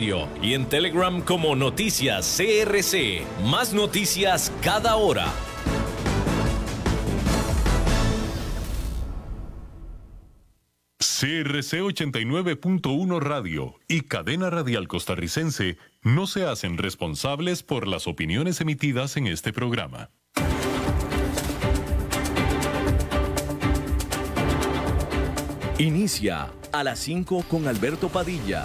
y en Telegram como Noticias CRC. Más noticias cada hora. CRC 89.1 Radio y Cadena Radial Costarricense no se hacen responsables por las opiniones emitidas en este programa. Inicia a las 5 con Alberto Padilla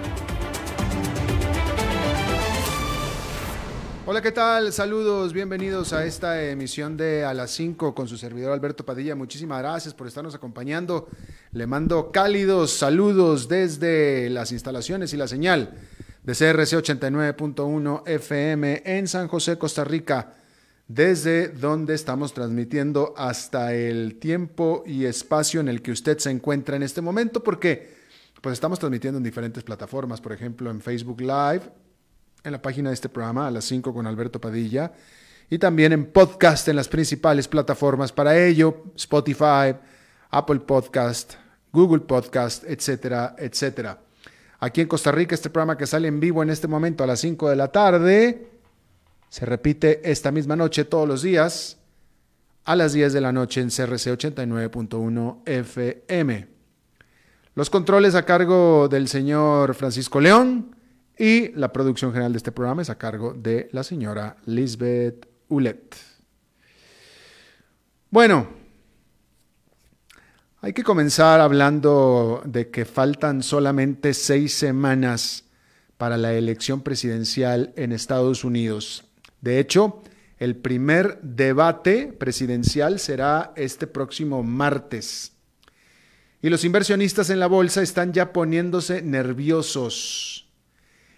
Hola, ¿qué tal? Saludos, bienvenidos a esta emisión de A las 5 con su servidor Alberto Padilla. Muchísimas gracias por estarnos acompañando. Le mando cálidos saludos desde las instalaciones y la señal de CRC 89.1 FM en San José, Costa Rica, desde donde estamos transmitiendo hasta el tiempo y espacio en el que usted se encuentra en este momento, porque pues estamos transmitiendo en diferentes plataformas, por ejemplo en Facebook Live, en la página de este programa a las 5 con Alberto Padilla y también en podcast en las principales plataformas para ello, Spotify, Apple Podcast, Google Podcast, etcétera, etcétera. Aquí en Costa Rica, este programa que sale en vivo en este momento a las 5 de la tarde, se repite esta misma noche todos los días a las 10 de la noche en CRC 89.1 FM. Los controles a cargo del señor Francisco León y la producción general de este programa es a cargo de la señora Lisbeth Ulet. Bueno, hay que comenzar hablando de que faltan solamente seis semanas para la elección presidencial en Estados Unidos. De hecho, el primer debate presidencial será este próximo martes. Y los inversionistas en la bolsa están ya poniéndose nerviosos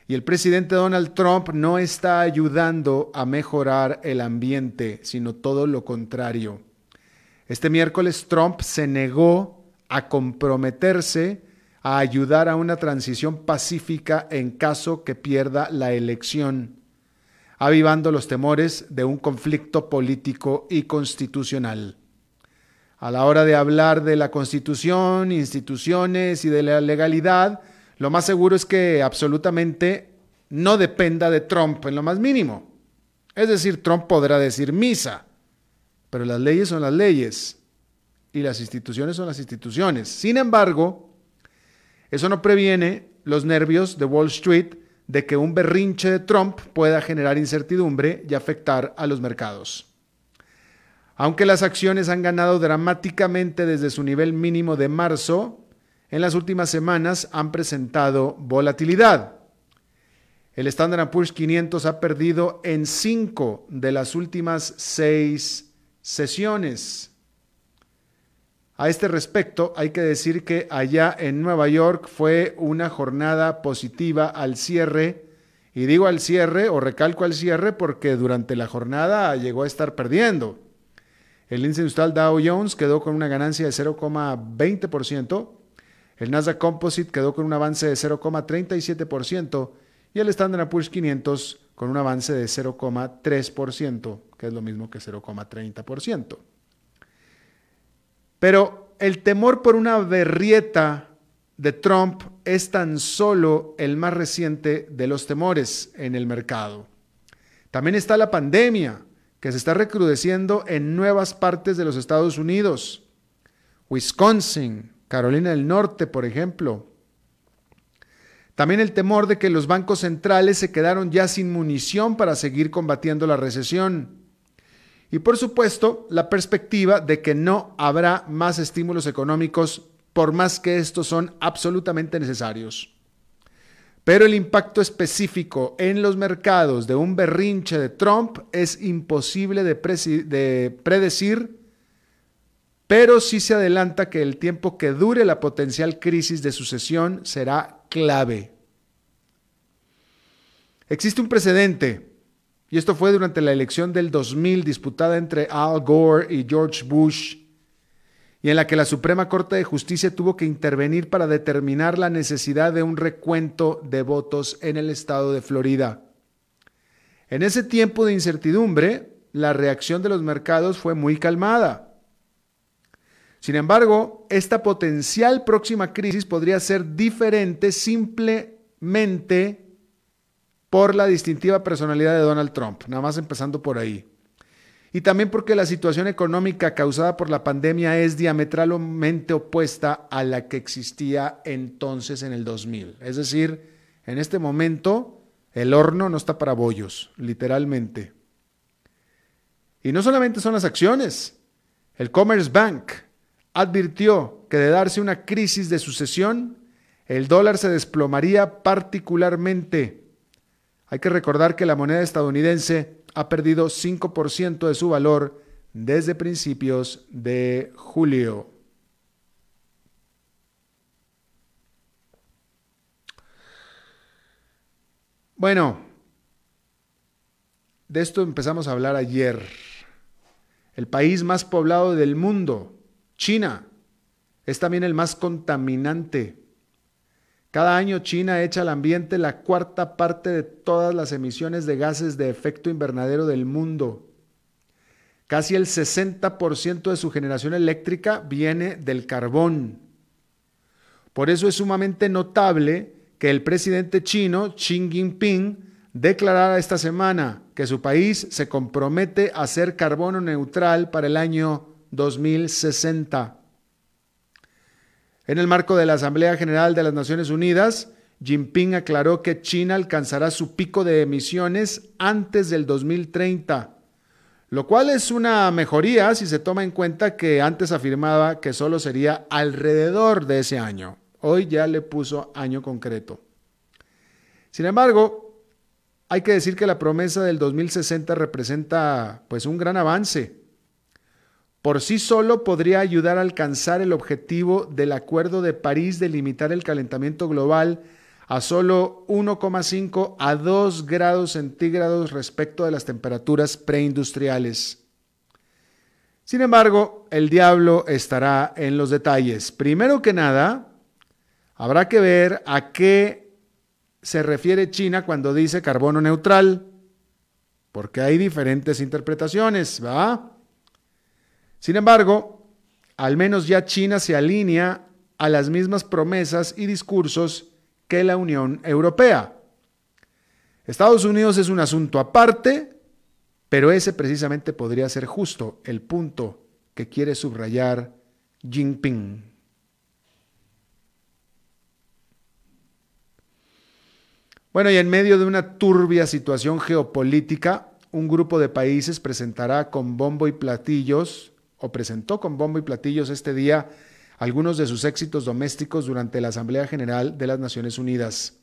y el presidente Donald Trump no está ayudando a mejorar el ambiente, sino todo lo contrario. Este miércoles Trump se negó a comprometerse a ayudar a una transición pacífica en caso que pierda la elección, avivando los temores de un conflicto político y constitucional. A la hora de hablar de la constitución, instituciones y de la legalidad, lo más seguro es que absolutamente no dependa de Trump en lo más mínimo. Es decir, Trump podrá decir misa, pero las leyes son las leyes y las instituciones son las instituciones. Sin embargo, eso no previene los nervios de Wall Street de que un berrinche de Trump pueda generar incertidumbre y afectar a los mercados. Aunque las acciones han ganado dramáticamente desde su nivel mínimo de marzo, en las últimas semanas han presentado volatilidad. El Standard Poor's 500 ha perdido en cinco de las últimas seis sesiones. A este respecto, hay que decir que allá en Nueva York fue una jornada positiva al cierre, y digo al cierre o recalco al cierre porque durante la jornada llegó a estar perdiendo. El índice industrial Dow Jones quedó con una ganancia de 0,20%, el Nasdaq Composite quedó con un avance de 0,37% y el Standard Poor's 500 con un avance de 0,3%, que es lo mismo que 0,30%. Pero el temor por una berrieta de Trump es tan solo el más reciente de los temores en el mercado. También está la pandemia, que se está recrudeciendo en nuevas partes de los Estados Unidos. Wisconsin, Carolina del Norte, por ejemplo. También el temor de que los bancos centrales se quedaron ya sin munición para seguir combatiendo la recesión. Y por supuesto, la perspectiva de que no habrá más estímulos económicos por más que estos son absolutamente necesarios. Pero el impacto específico en los mercados de un berrinche de Trump es imposible de, de predecir pero sí se adelanta que el tiempo que dure la potencial crisis de sucesión será clave. Existe un precedente, y esto fue durante la elección del 2000 disputada entre Al Gore y George Bush, y en la que la Suprema Corte de Justicia tuvo que intervenir para determinar la necesidad de un recuento de votos en el estado de Florida. En ese tiempo de incertidumbre, la reacción de los mercados fue muy calmada. Sin embargo, esta potencial próxima crisis podría ser diferente simplemente por la distintiva personalidad de Donald Trump, nada más empezando por ahí y también porque la situación económica causada por la pandemia es diametralmente opuesta a la que existía entonces en el 2000. Es decir, en este momento el horno no está para bollos, literalmente. Y no solamente son las acciones. El Commerce Bank advirtió que de darse una crisis de sucesión, el dólar se desplomaría particularmente. Hay que recordar que la moneda estadounidense ha perdido 5% de su valor desde principios de julio. Bueno, de esto empezamos a hablar ayer. El país más poblado del mundo, China, es también el más contaminante. Cada año China echa al ambiente la cuarta parte de todas las emisiones de gases de efecto invernadero del mundo. Casi el 60% de su generación eléctrica viene del carbón. Por eso es sumamente notable que el presidente chino, Xi Jinping, declarara esta semana que su país se compromete a ser carbono neutral para el año 2060. En el marco de la Asamblea General de las Naciones Unidas, Jinping aclaró que China alcanzará su pico de emisiones antes del 2030, lo cual es una mejoría si se toma en cuenta que antes afirmaba que solo sería alrededor de ese año. Hoy ya le puso año concreto. Sin embargo, hay que decir que la promesa del 2060 representa pues un gran avance por sí solo podría ayudar a alcanzar el objetivo del Acuerdo de París de limitar el calentamiento global a solo 1,5 a 2 grados centígrados respecto de las temperaturas preindustriales. Sin embargo, el diablo estará en los detalles. Primero que nada, habrá que ver a qué se refiere China cuando dice carbono neutral, porque hay diferentes interpretaciones, ¿va? Sin embargo, al menos ya China se alinea a las mismas promesas y discursos que la Unión Europea. Estados Unidos es un asunto aparte, pero ese precisamente podría ser justo el punto que quiere subrayar Jinping. Bueno, y en medio de una turbia situación geopolítica, un grupo de países presentará con bombo y platillos o presentó con bombo y platillos este día algunos de sus éxitos domésticos durante la Asamblea General de las Naciones Unidas.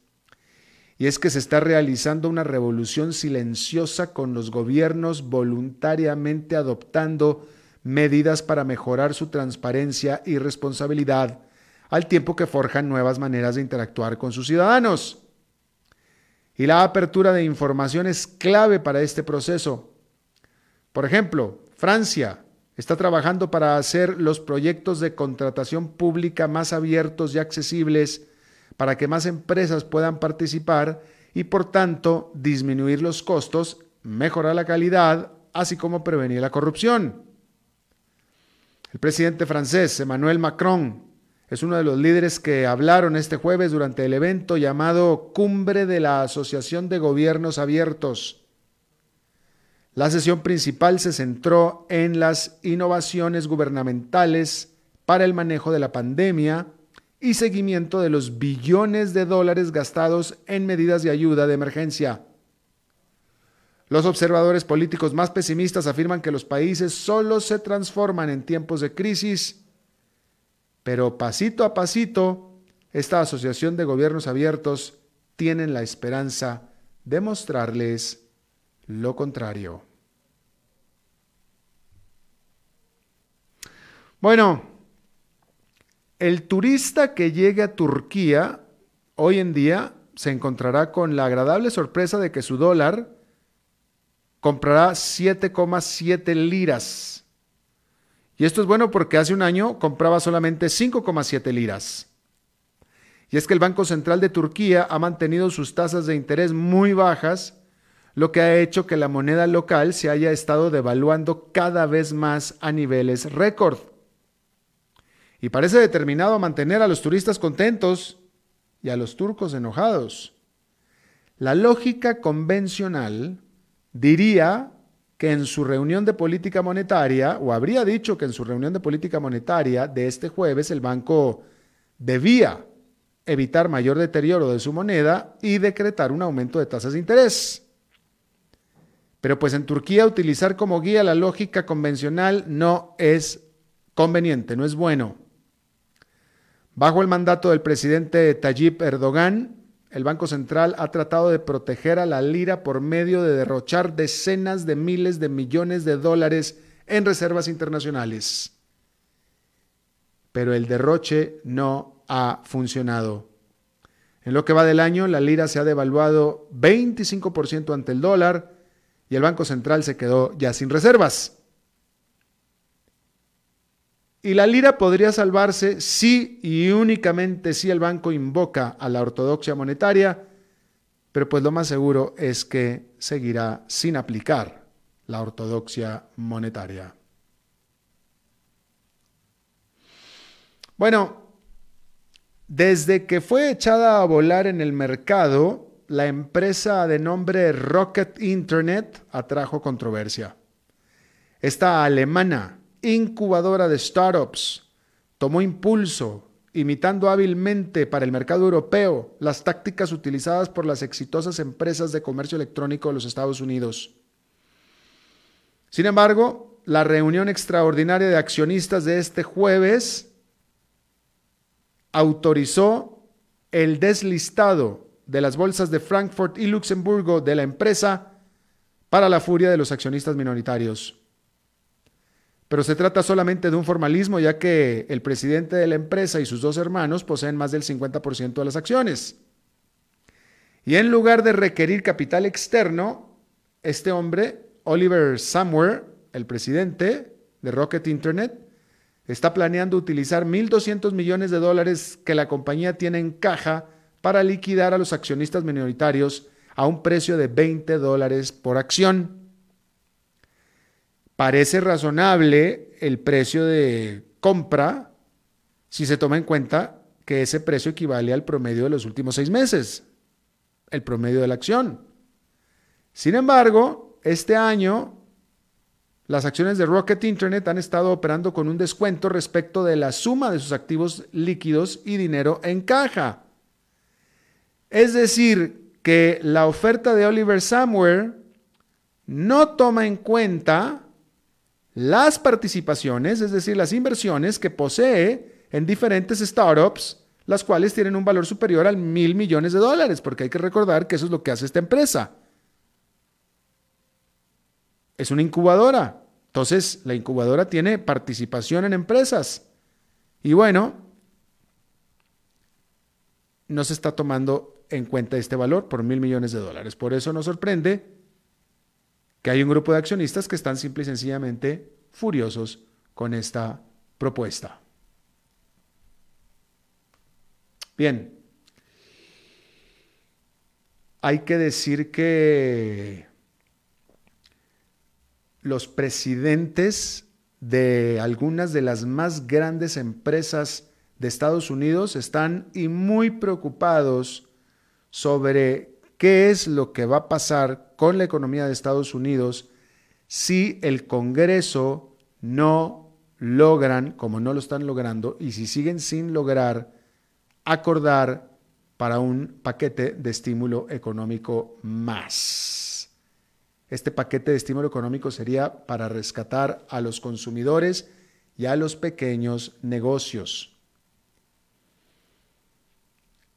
Y es que se está realizando una revolución silenciosa con los gobiernos voluntariamente adoptando medidas para mejorar su transparencia y responsabilidad, al tiempo que forjan nuevas maneras de interactuar con sus ciudadanos. Y la apertura de información es clave para este proceso. Por ejemplo, Francia Está trabajando para hacer los proyectos de contratación pública más abiertos y accesibles para que más empresas puedan participar y por tanto disminuir los costos, mejorar la calidad, así como prevenir la corrupción. El presidente francés Emmanuel Macron es uno de los líderes que hablaron este jueves durante el evento llamado Cumbre de la Asociación de Gobiernos Abiertos la sesión principal se centró en las innovaciones gubernamentales para el manejo de la pandemia y seguimiento de los billones de dólares gastados en medidas de ayuda de emergencia. Los observadores políticos más pesimistas afirman que los países solo se transforman en tiempos de crisis, pero pasito a pasito, esta asociación de gobiernos abiertos tiene la esperanza de mostrarles lo contrario. Bueno, el turista que llegue a Turquía hoy en día se encontrará con la agradable sorpresa de que su dólar comprará 7,7 liras. Y esto es bueno porque hace un año compraba solamente 5,7 liras. Y es que el Banco Central de Turquía ha mantenido sus tasas de interés muy bajas, lo que ha hecho que la moneda local se haya estado devaluando cada vez más a niveles récord. Y parece determinado a mantener a los turistas contentos y a los turcos enojados. La lógica convencional diría que en su reunión de política monetaria, o habría dicho que en su reunión de política monetaria de este jueves, el banco debía evitar mayor deterioro de su moneda y decretar un aumento de tasas de interés. Pero pues en Turquía utilizar como guía la lógica convencional no es conveniente, no es bueno. Bajo el mandato del presidente Tayyip Erdogan, el Banco Central ha tratado de proteger a la lira por medio de derrochar decenas de miles de millones de dólares en reservas internacionales. Pero el derroche no ha funcionado. En lo que va del año, la lira se ha devaluado 25% ante el dólar y el Banco Central se quedó ya sin reservas. Y la lira podría salvarse si y únicamente si el banco invoca a la ortodoxia monetaria, pero pues lo más seguro es que seguirá sin aplicar la ortodoxia monetaria. Bueno, desde que fue echada a volar en el mercado, la empresa de nombre Rocket Internet atrajo controversia. Esta alemana incubadora de startups, tomó impulso, imitando hábilmente para el mercado europeo las tácticas utilizadas por las exitosas empresas de comercio electrónico de los Estados Unidos. Sin embargo, la reunión extraordinaria de accionistas de este jueves autorizó el deslistado de las bolsas de Frankfurt y Luxemburgo de la empresa para la furia de los accionistas minoritarios pero se trata solamente de un formalismo ya que el presidente de la empresa y sus dos hermanos poseen más del 50% de las acciones. Y en lugar de requerir capital externo, este hombre, Oliver Samwer, el presidente de Rocket Internet, está planeando utilizar 1.200 millones de dólares que la compañía tiene en caja para liquidar a los accionistas minoritarios a un precio de 20 dólares por acción. Parece razonable el precio de compra si se toma en cuenta que ese precio equivale al promedio de los últimos seis meses, el promedio de la acción. Sin embargo, este año las acciones de Rocket Internet han estado operando con un descuento respecto de la suma de sus activos líquidos y dinero en caja. Es decir, que la oferta de Oliver Samwer no toma en cuenta las participaciones, es decir, las inversiones que posee en diferentes startups, las cuales tienen un valor superior al mil millones de dólares, porque hay que recordar que eso es lo que hace esta empresa. Es una incubadora. Entonces, la incubadora tiene participación en empresas. Y bueno, no se está tomando en cuenta este valor por mil millones de dólares. Por eso nos sorprende que hay un grupo de accionistas que están simple y sencillamente furiosos con esta propuesta. Bien, hay que decir que los presidentes de algunas de las más grandes empresas de Estados Unidos están y muy preocupados sobre qué es lo que va a pasar con la economía de Estados Unidos si el Congreso no logran, como no lo están logrando, y si siguen sin lograr acordar para un paquete de estímulo económico más. Este paquete de estímulo económico sería para rescatar a los consumidores y a los pequeños negocios.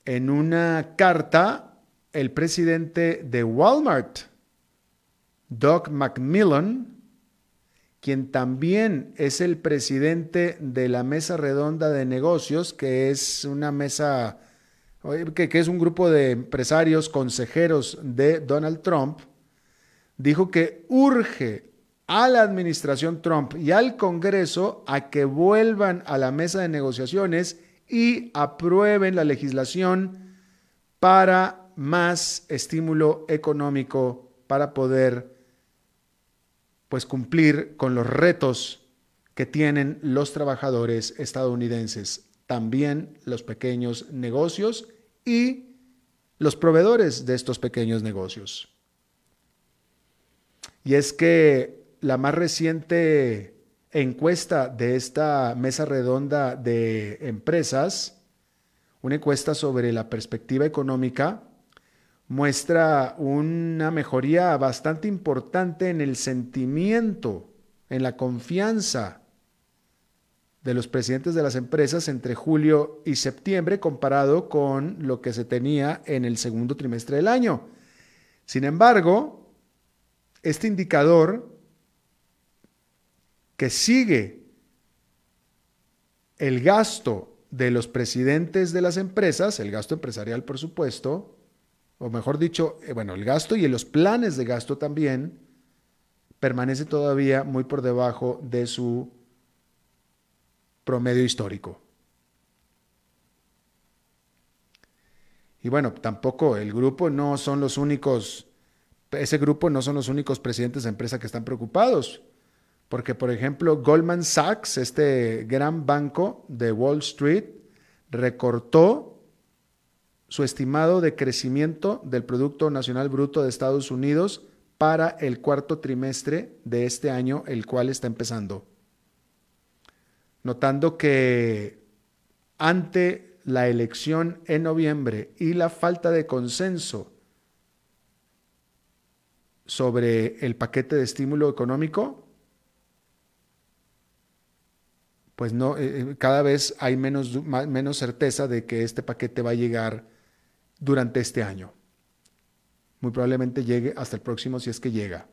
En una carta el presidente de Walmart, Doug McMillan, quien también es el presidente de la Mesa Redonda de Negocios, que es una mesa, que, que, es un grupo de empresarios consejeros de Donald Trump, dijo que urge a la administración Trump y al Congreso a que vuelvan a la mesa de negociaciones y aprueben la legislación para más estímulo económico para poder pues cumplir con los retos que tienen los trabajadores estadounidenses, también los pequeños negocios y los proveedores de estos pequeños negocios. Y es que la más reciente encuesta de esta mesa redonda de empresas, una encuesta sobre la perspectiva económica, muestra una mejoría bastante importante en el sentimiento, en la confianza de los presidentes de las empresas entre julio y septiembre comparado con lo que se tenía en el segundo trimestre del año. Sin embargo, este indicador que sigue el gasto de los presidentes de las empresas, el gasto empresarial por supuesto, o mejor dicho, eh, bueno, el gasto y los planes de gasto también, permanece todavía muy por debajo de su promedio histórico. Y bueno, tampoco el grupo no son los únicos, ese grupo no son los únicos presidentes de empresa que están preocupados. Porque, por ejemplo, Goldman Sachs, este gran banco de Wall Street, recortó su estimado de crecimiento del Producto Nacional Bruto de Estados Unidos para el cuarto trimestre de este año, el cual está empezando. Notando que ante la elección en noviembre y la falta de consenso sobre el paquete de estímulo económico, pues no, eh, eh, cada vez hay menos, menos certeza de que este paquete va a llegar durante este año. Muy probablemente llegue hasta el próximo si es que llega.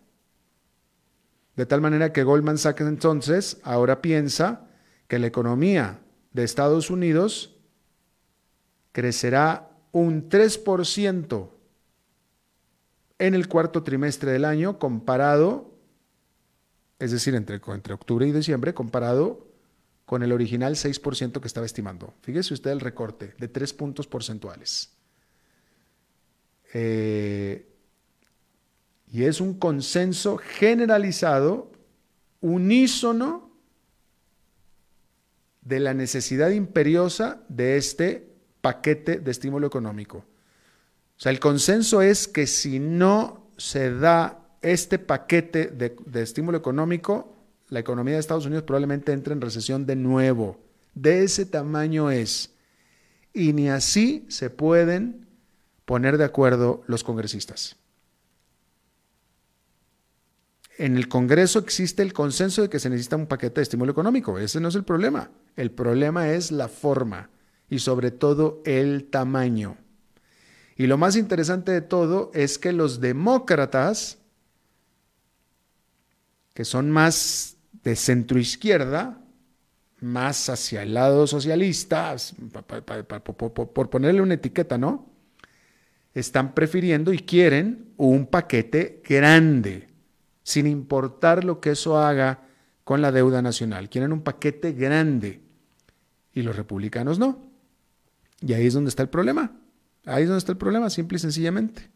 De tal manera que Goldman Sachs entonces ahora piensa que la economía de Estados Unidos crecerá un 3% en el cuarto trimestre del año comparado, es decir, entre, entre octubre y diciembre, comparado con el original 6% que estaba estimando. Fíjese usted el recorte de 3 puntos porcentuales. Eh, y es un consenso generalizado, unísono, de la necesidad imperiosa de este paquete de estímulo económico. O sea, el consenso es que si no se da este paquete de, estímulo económico, la economía de Estados Unidos probablemente entre en recesión de nuevo. De ese tamaño es. Y ni así se pueden poner de acuerdo los congresistas en el Congreso existe el consenso de que se necesita un paquete de estímulo económico. Ese no es el problema. El problema es la forma y sobre todo el tamaño. Y lo más interesante de todo es que los demócratas, que son más de centro izquierda, más hacia el lado socialista, por ponerle una etiqueta, ¿no? Están prefiriendo y quieren un paquete grande sin importar lo que eso haga con la deuda nacional. Quieren un paquete grande y los republicanos no. Y ahí es donde está el problema. Ahí es donde está el problema, simple y sencillamente,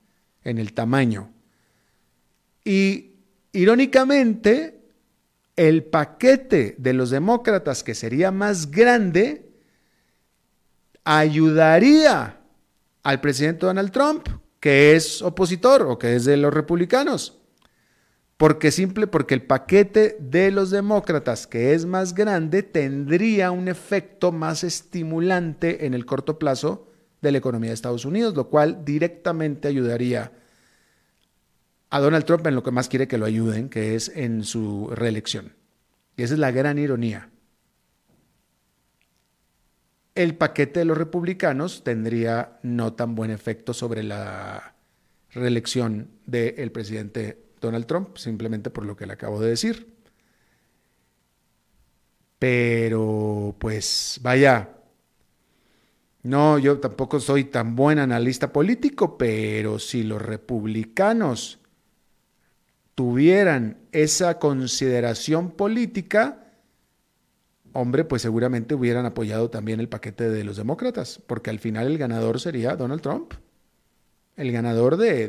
en el tamaño. Y irónicamente, el paquete de los demócratas, que sería más grande, ayudaría al presidente Donald Trump, que es opositor o que es de los republicanos. Porque simple, porque el paquete de los demócratas, que es más grande, tendría un efecto más estimulante en el corto plazo de la economía de Estados Unidos, lo cual directamente ayudaría a Donald Trump en lo que más quiere que lo ayuden, que es en su reelección. Y esa es la gran ironía. El paquete de los republicanos tendría no tan buen efecto sobre la reelección del presidente Donald Trump, simplemente por lo que le acabo de decir. Pero, pues, vaya, no, yo tampoco soy tan buen analista político, pero si los republicanos tuvieran esa consideración política, hombre, pues seguramente hubieran apoyado también el paquete de los demócratas, porque al final el ganador sería Donald Trump, el ganador de,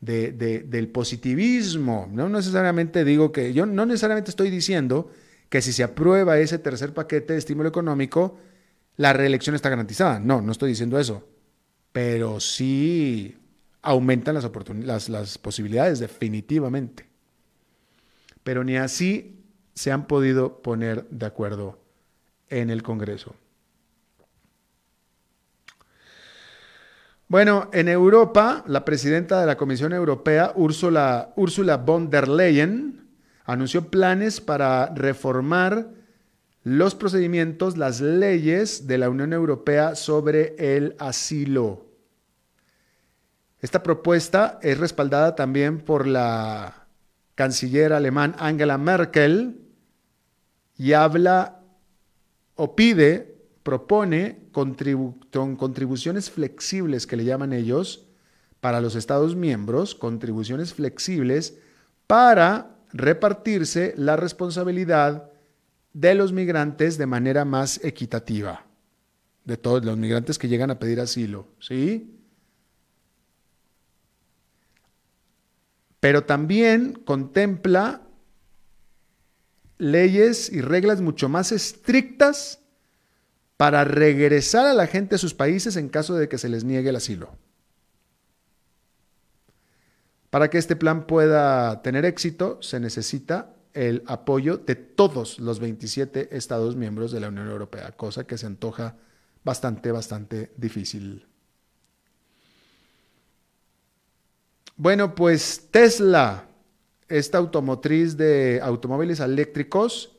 del positivismo. No necesariamente digo que, yo no necesariamente estoy diciendo que si se aprueba ese tercer paquete de estímulo económico, la reelección está garantizada. No, no estoy diciendo eso. Pero sí aumentan las, las, posibilidades definitivamente. Pero ni así se han podido poner de acuerdo en el Congreso. Bueno, en Europa, la presidenta de la Comisión Europea, Ursula, Ursula von der Leyen, anunció planes para reformar los procedimientos, las leyes de la Unión Europea sobre el asilo. Esta propuesta es respaldada también por la canciller alemán Angela Merkel y habla o pide, propone contribuciones flexibles que le llaman ellos para los Estados miembros, contribuciones flexibles para repartirse la responsabilidad de los migrantes de manera más equitativa, de todos los migrantes que llegan a pedir asilo, ¿sí? Pero también contempla leyes y reglas mucho más estrictas para regresar a la gente a sus países en caso de que se les niegue el asilo. Para que este plan pueda tener éxito, se necesita el apoyo de todos los 27 Estados miembros de la Unión Europea, cosa que se antoja bastante, bastante difícil. Bueno, pues Tesla, esta automotriz de automóviles eléctricos,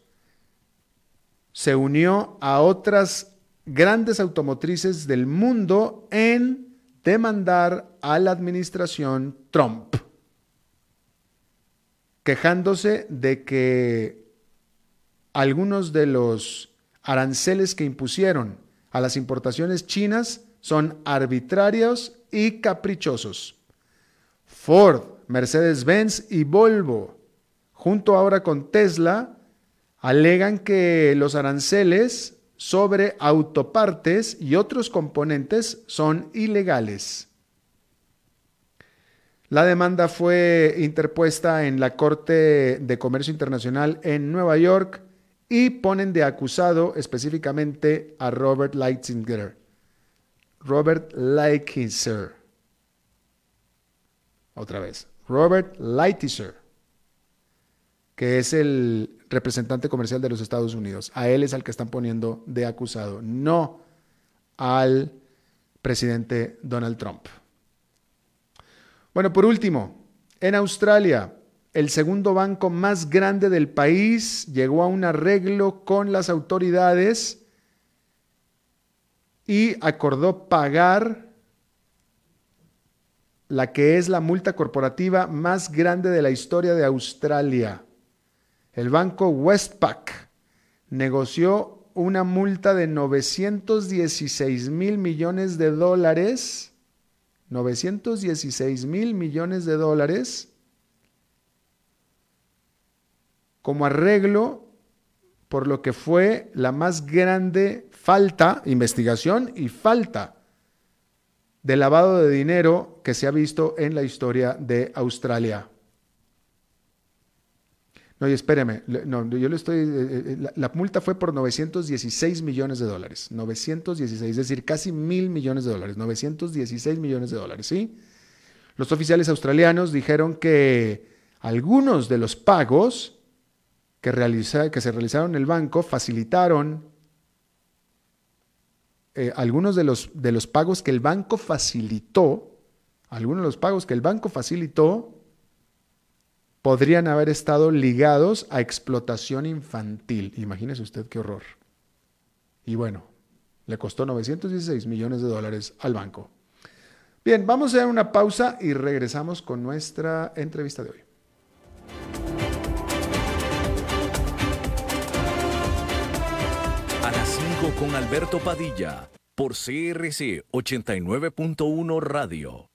se unió a otras grandes automotrices del mundo en demandar a la administración Trump, quejándose de que algunos de los aranceles que impusieron a las importaciones chinas son arbitrarios y caprichosos. Ford, Mercedes-Benz y Volvo, junto ahora con Tesla, alegan que los aranceles sobre autopartes y otros componentes son ilegales. La demanda fue interpuesta en la Corte de Comercio Internacional en Nueva York y ponen de acusado específicamente a Robert Lighthizer. Robert Lighthizer otra vez, Robert Lighthizer, que es el representante comercial de los Estados Unidos. A él es al que están poniendo de acusado, no al presidente Donald Trump. Bueno, por último, en Australia, el segundo banco más grande del país llegó a un arreglo con las autoridades y acordó pagar la que es la multa corporativa más grande de la historia de Australia. El banco Westpac negoció una multa de 916 mil millones de dólares, 916 mil millones de dólares, como arreglo por lo que fue la más grande falta, investigación y falta de lavado de dinero que se ha visto en la historia de Australia. No, y espéreme, no, yo le estoy, eh, eh, la, la, multa fue por 916 millones de dólares, 916, es decir, casi mil millones de dólares, 916 millones de dólares, ¿sí? Los oficiales australianos dijeron que algunos de los pagos que, realiza, que se realizaron en el banco facilitaron eh, algunos de los, de los pagos que el banco facilitó, algunos de los pagos que el banco facilitó, podrían haber estado ligados a explotación infantil. Imagínese usted qué horror. Y bueno, le costó 916 millones de dólares al banco. Bien, vamos a dar una pausa y regresamos con nuestra entrevista de hoy. Con Alberto Padilla por CRC 89.1 Radio.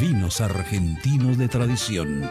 vinos argentinos de tradición.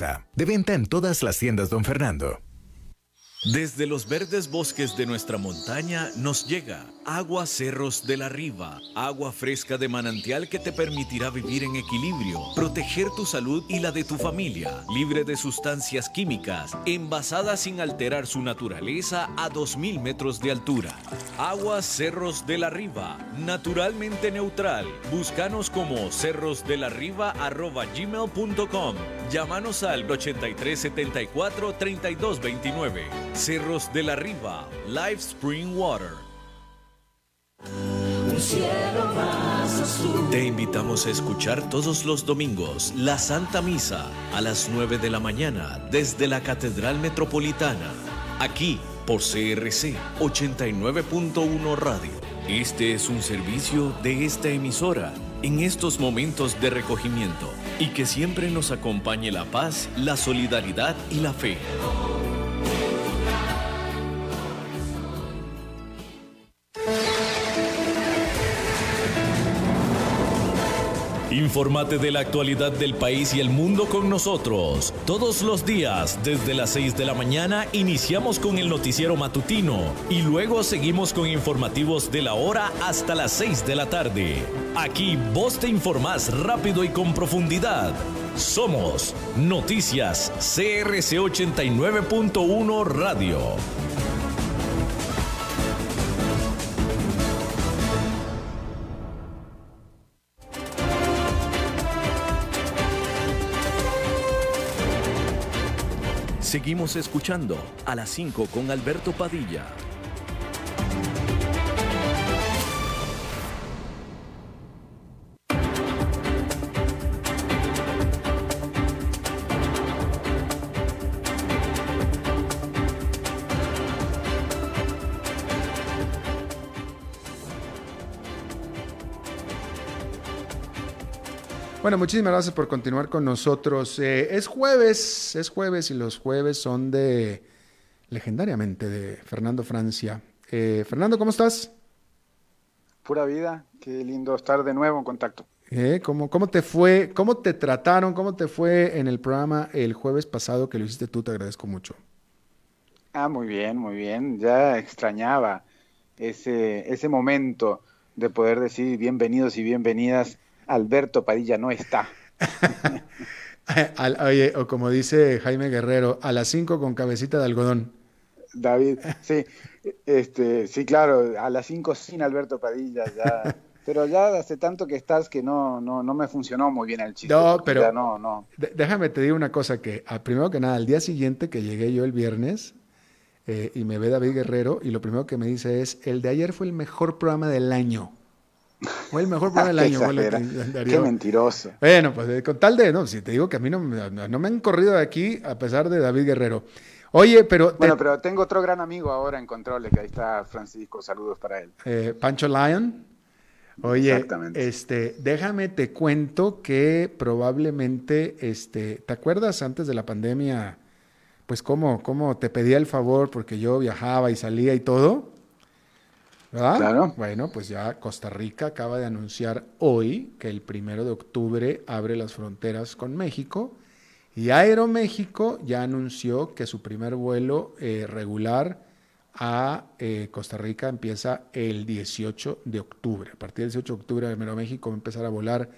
De venta en todas las tiendas, don Fernando. Desde los verdes bosques de nuestra montaña nos llega agua Cerros de la Riva, agua fresca de manantial que te permitirá vivir en equilibrio, proteger tu salud y la de tu familia, libre de sustancias químicas, envasada sin alterar su naturaleza a 2.000 metros de altura. Agua Cerros de la Riva, naturalmente neutral. Búscanos como cerrosdelarriba.gmail.com. Llámanos al 8374 3229. Cerros de la Riva, Live Spring Water. Te invitamos a escuchar todos los domingos la Santa Misa a las 9 de la mañana desde la Catedral Metropolitana, aquí por CRC 89.1 Radio. Este es un servicio de esta emisora en estos momentos de recogimiento y que siempre nos acompañe la paz, la solidaridad y la fe. Infórmate de la actualidad del país y el mundo con nosotros. Todos los días, desde las 6 de la mañana, iniciamos con el noticiero matutino y luego seguimos con informativos de la hora hasta las 6 de la tarde. Aquí vos te informás rápido y con profundidad. Somos Noticias CRC 89.1 Radio. Seguimos escuchando a las 5 con Alberto Padilla. Bueno, muchísimas gracias por continuar con nosotros. Eh, es jueves, es jueves y los jueves son de, legendariamente, de Fernando Francia. Eh, Fernando, ¿cómo estás? Pura vida, qué lindo estar de nuevo en contacto. Eh, ¿cómo, ¿Cómo te fue? ¿Cómo te trataron? ¿Cómo te fue en el programa el jueves pasado que lo hiciste tú? Te agradezco mucho. Ah, muy bien, muy bien. Ya extrañaba ese, ese momento de poder decir bienvenidos y bienvenidas Alberto Padilla no está. oye, o como dice Jaime Guerrero, a las 5 con cabecita de algodón. David, sí, este, sí, claro, a las 5 sin Alberto Padilla ya. Pero ya hace tanto que estás que no, no, no me funcionó muy bien el chiste. No, pero no, no. Déjame te digo una cosa que, ah, primero que nada, al día siguiente que llegué yo el viernes eh, y me ve David Guerrero y lo primero que me dice es, el de ayer fue el mejor programa del año. Fue el mejor programa del año. Qué mentiroso. Bueno, pues eh, con tal de, no, si te digo que a mí no, no, me han corrido de aquí a pesar de David Guerrero. Oye, pero... Bueno, pero tengo otro gran amigo ahora en control, que ahí está Francisco, saludos para él. Eh, Pancho Lyon. Oye, este, déjame te cuento que probablemente, este, ¿te acuerdas antes de la pandemia, pues cómo, cómo te pedía el favor porque yo viajaba y salía y todo? ¿Verdad? Claro. Bueno, pues ya Costa Rica acaba de anunciar hoy que el primero de octubre abre las fronteras con México y Aeroméxico ya anunció que su primer vuelo eh, regular a eh, Costa Rica empieza el 18 de octubre. A partir del 18 de octubre, Aero México va a empezar a volar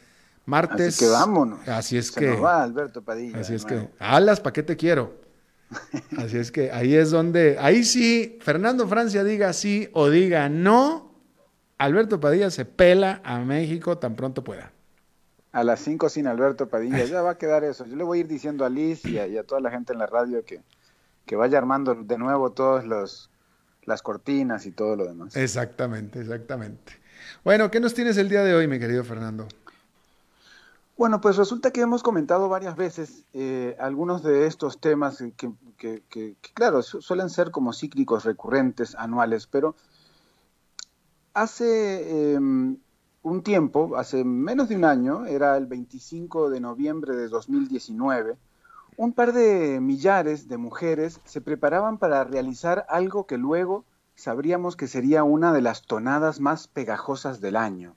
martes. Así que vámonos. Así es Se que. nos va Alberto Padilla. Así es que. Alas, ¿para qué te quiero? Así es que ahí es donde. Ahí sí, Fernando Francia diga sí o diga no. Alberto Padilla se pela a México tan pronto pueda. A las 5 sin Alberto Padilla, ya va a quedar eso. Yo le voy a ir diciendo a Liz y a, y a toda la gente en la radio que, que vaya armando de nuevo todas los, las cortinas y todo lo demás. Exactamente, exactamente. Bueno, ¿qué nos tienes el día de hoy, mi querido Fernando? Bueno, pues resulta que hemos comentado varias veces eh, algunos de estos temas que, claro, su- suelen ser como cíclicos recurrentes, anuales, pero hace eh, un tiempo, hace menos de un año, era el 25 de noviembre de 2019, un par de millares de mujeres se preparaban para realizar algo que luego sabríamos que sería una de las tonadas más pegajosas del año.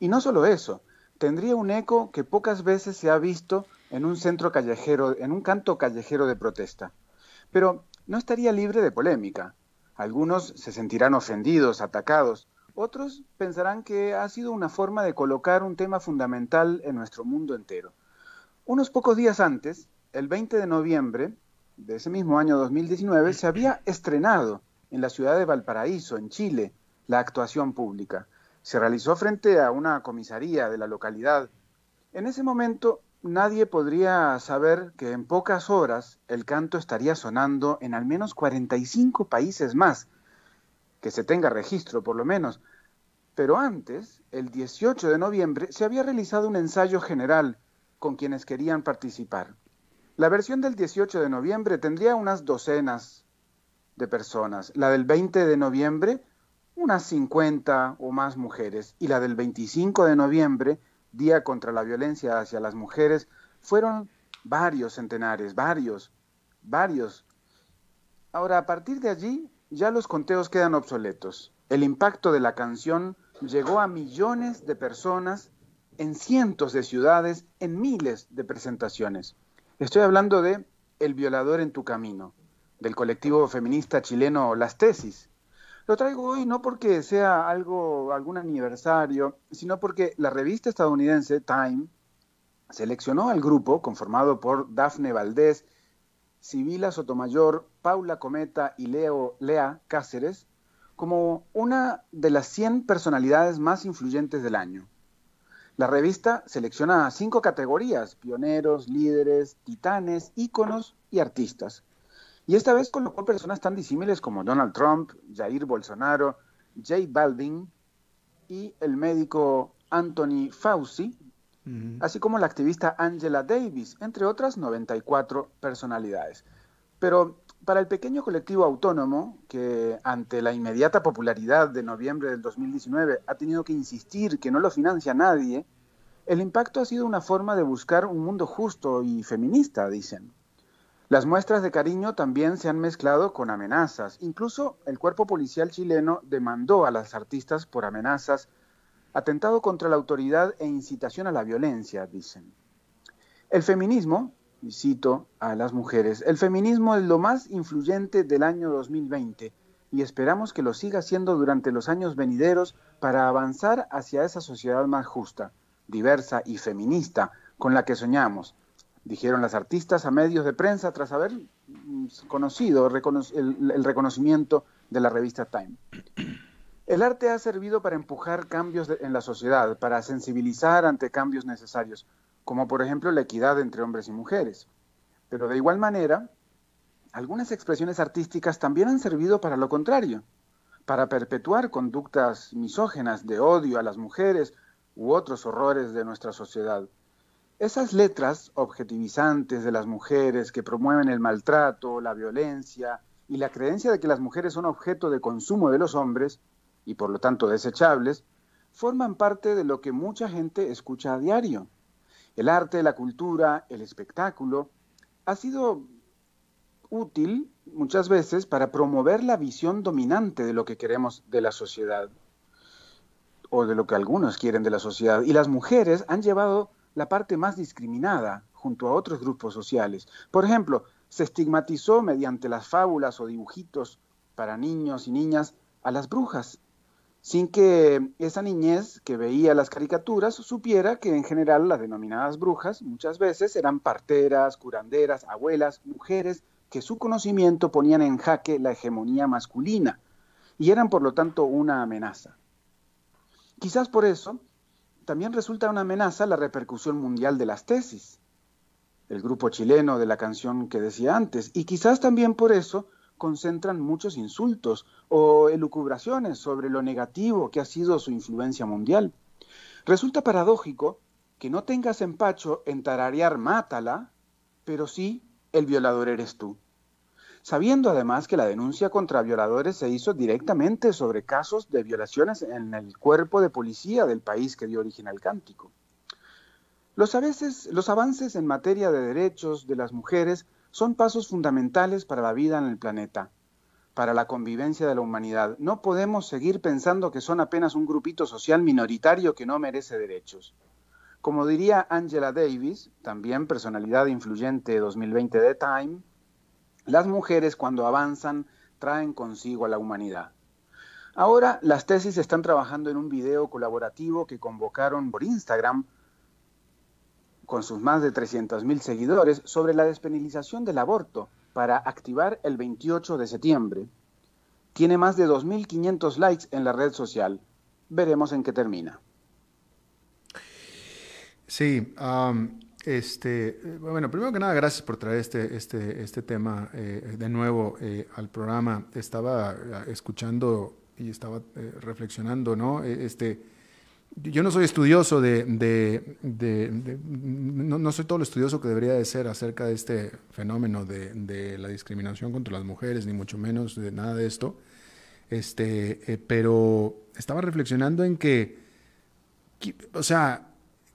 Y no solo eso, tendría un eco que pocas veces se ha visto en un centro callejero, en un canto callejero de protesta. Pero no estaría libre de polémica. Algunos se sentirán ofendidos, atacados, otros pensarán que ha sido una forma de colocar un tema fundamental en nuestro mundo entero. Unos pocos días antes, el 20 de noviembre de ese mismo año 2019, se había estrenado en la ciudad de Valparaíso, en Chile, la actuación pública. Se realizó frente a una comisaría de la localidad. En ese momento nadie podría saber que en pocas horas el canto estaría sonando en al menos 45 países más, que se tenga registro por lo menos. Pero antes, el 18 de noviembre, se había realizado un ensayo general con quienes querían participar. La versión del 18 de noviembre tendría unas docenas de personas. La del 20 de noviembre, unas 50 o más mujeres. Y la del 25 de noviembre, Día contra la Violencia hacia las Mujeres, fueron varios centenares, varios, varios. Ahora, a partir de allí, ya los conteos quedan obsoletos. El impacto de la canción llegó a millones de personas en cientos de ciudades, en miles de presentaciones. Estoy hablando de El violador en tu camino, del colectivo feminista chileno Las Tesis. Lo traigo hoy no porque sea algo, algún aniversario, sino porque la revista estadounidense Time seleccionó al grupo conformado por Dafne Valdés, Sibila Sotomayor, Paula Cometa y Leo, Lea Cáceres como una de las 100 personalidades más influyentes del año. La revista selecciona cinco categorías, pioneros, líderes, titanes, íconos y artistas. Y esta vez colocó personas tan disímiles como Donald Trump, Jair Bolsonaro, J Balvin y el médico Anthony Fauci, así como la activista Angela Davis, entre otras 94 personalidades. Pero para el pequeño colectivo autónomo, que ante la inmediata popularidad de noviembre del 2019 ha tenido que insistir que no lo financia nadie, el impacto ha sido una forma de buscar un mundo justo y feminista, dicen. Las muestras de cariño también se han mezclado con amenazas. Incluso el cuerpo policial chileno demandó a las artistas por amenazas, atentado contra la autoridad e incitación a la violencia, dicen. El feminismo, y cito a las mujeres, el feminismo es lo más influyente del año 2020 y esperamos que lo siga siendo durante los años venideros para avanzar hacia esa sociedad más justa, diversa y feminista con la que soñamos, dijeron las artistas a medios de prensa tras haber mm, conocido el, reconocimiento de la revista Time. El arte ha servido para empujar cambios en la sociedad, para sensibilizar ante cambios necesarios, como por ejemplo la equidad entre hombres y mujeres. Pero de igual manera, algunas expresiones artísticas también han servido para lo contrario, para perpetuar conductas misógenas de odio a las mujeres u otros horrores de nuestra sociedad. Esas letras objetivizantes de las mujeres que promueven el maltrato, la violencia y la creencia de que las mujeres son objeto de consumo de los hombres y por lo tanto desechables, forman parte de lo que mucha gente escucha a diario. El arte, la cultura, el espectáculo ha sido útil muchas veces para promover la visión dominante de lo que queremos de la sociedad o de lo que algunos quieren de la sociedad. Y las mujeres han llevado la parte más discriminada junto a otros grupos sociales. Por ejemplo, se estigmatizó mediante las fábulas o dibujitos para niños y niñas a las brujas, sin que esa niñez que veía las caricaturas supiera que en general las denominadas brujas muchas veces eran parteras, curanderas, abuelas, mujeres que su conocimiento ponían en jaque la hegemonía masculina y eran por lo tanto una amenaza. Quizás por eso también resulta una amenaza la repercusión mundial de las tesis, el grupo chileno de la canción que decía antes, y quizás también por eso concentran muchos insultos o elucubraciones sobre lo negativo que ha sido su influencia mundial. Resulta paradójico que no tengas empacho en tararear Mátala, pero sí el violador eres tú. Sabiendo además que la denuncia contra violadores se hizo directamente sobre casos de violaciones en el cuerpo de policía del país que dio origen al cántico. Los, avances en materia de derechos de las mujeres son pasos fundamentales para la vida en el planeta, para la convivencia de la humanidad. No podemos seguir pensando que son apenas un grupito social minoritario que no merece derechos. Como diría Angela Davis, también personalidad influyente 2020 de Time, las mujeres cuando avanzan traen consigo a la humanidad. Ahora las tesis están trabajando en un video colaborativo que convocaron por Instagram con sus más de 300.000 seguidores, sobre la despenalización del aborto para activar el 28 de septiembre. Tiene más de 2.500 likes en la red social. Veremos en qué termina. Sí, este, bueno, primero que nada, gracias por traer este, este, este tema eh, de nuevo eh, al programa. Estaba eh, escuchando y estaba reflexionando, ¿no? Este, yo no soy estudioso de, no, soy todo lo estudioso que debería de ser acerca de este fenómeno de, la discriminación contra las mujeres, ni mucho menos de nada de esto. Este, pero estaba reflexionando en que, o sea,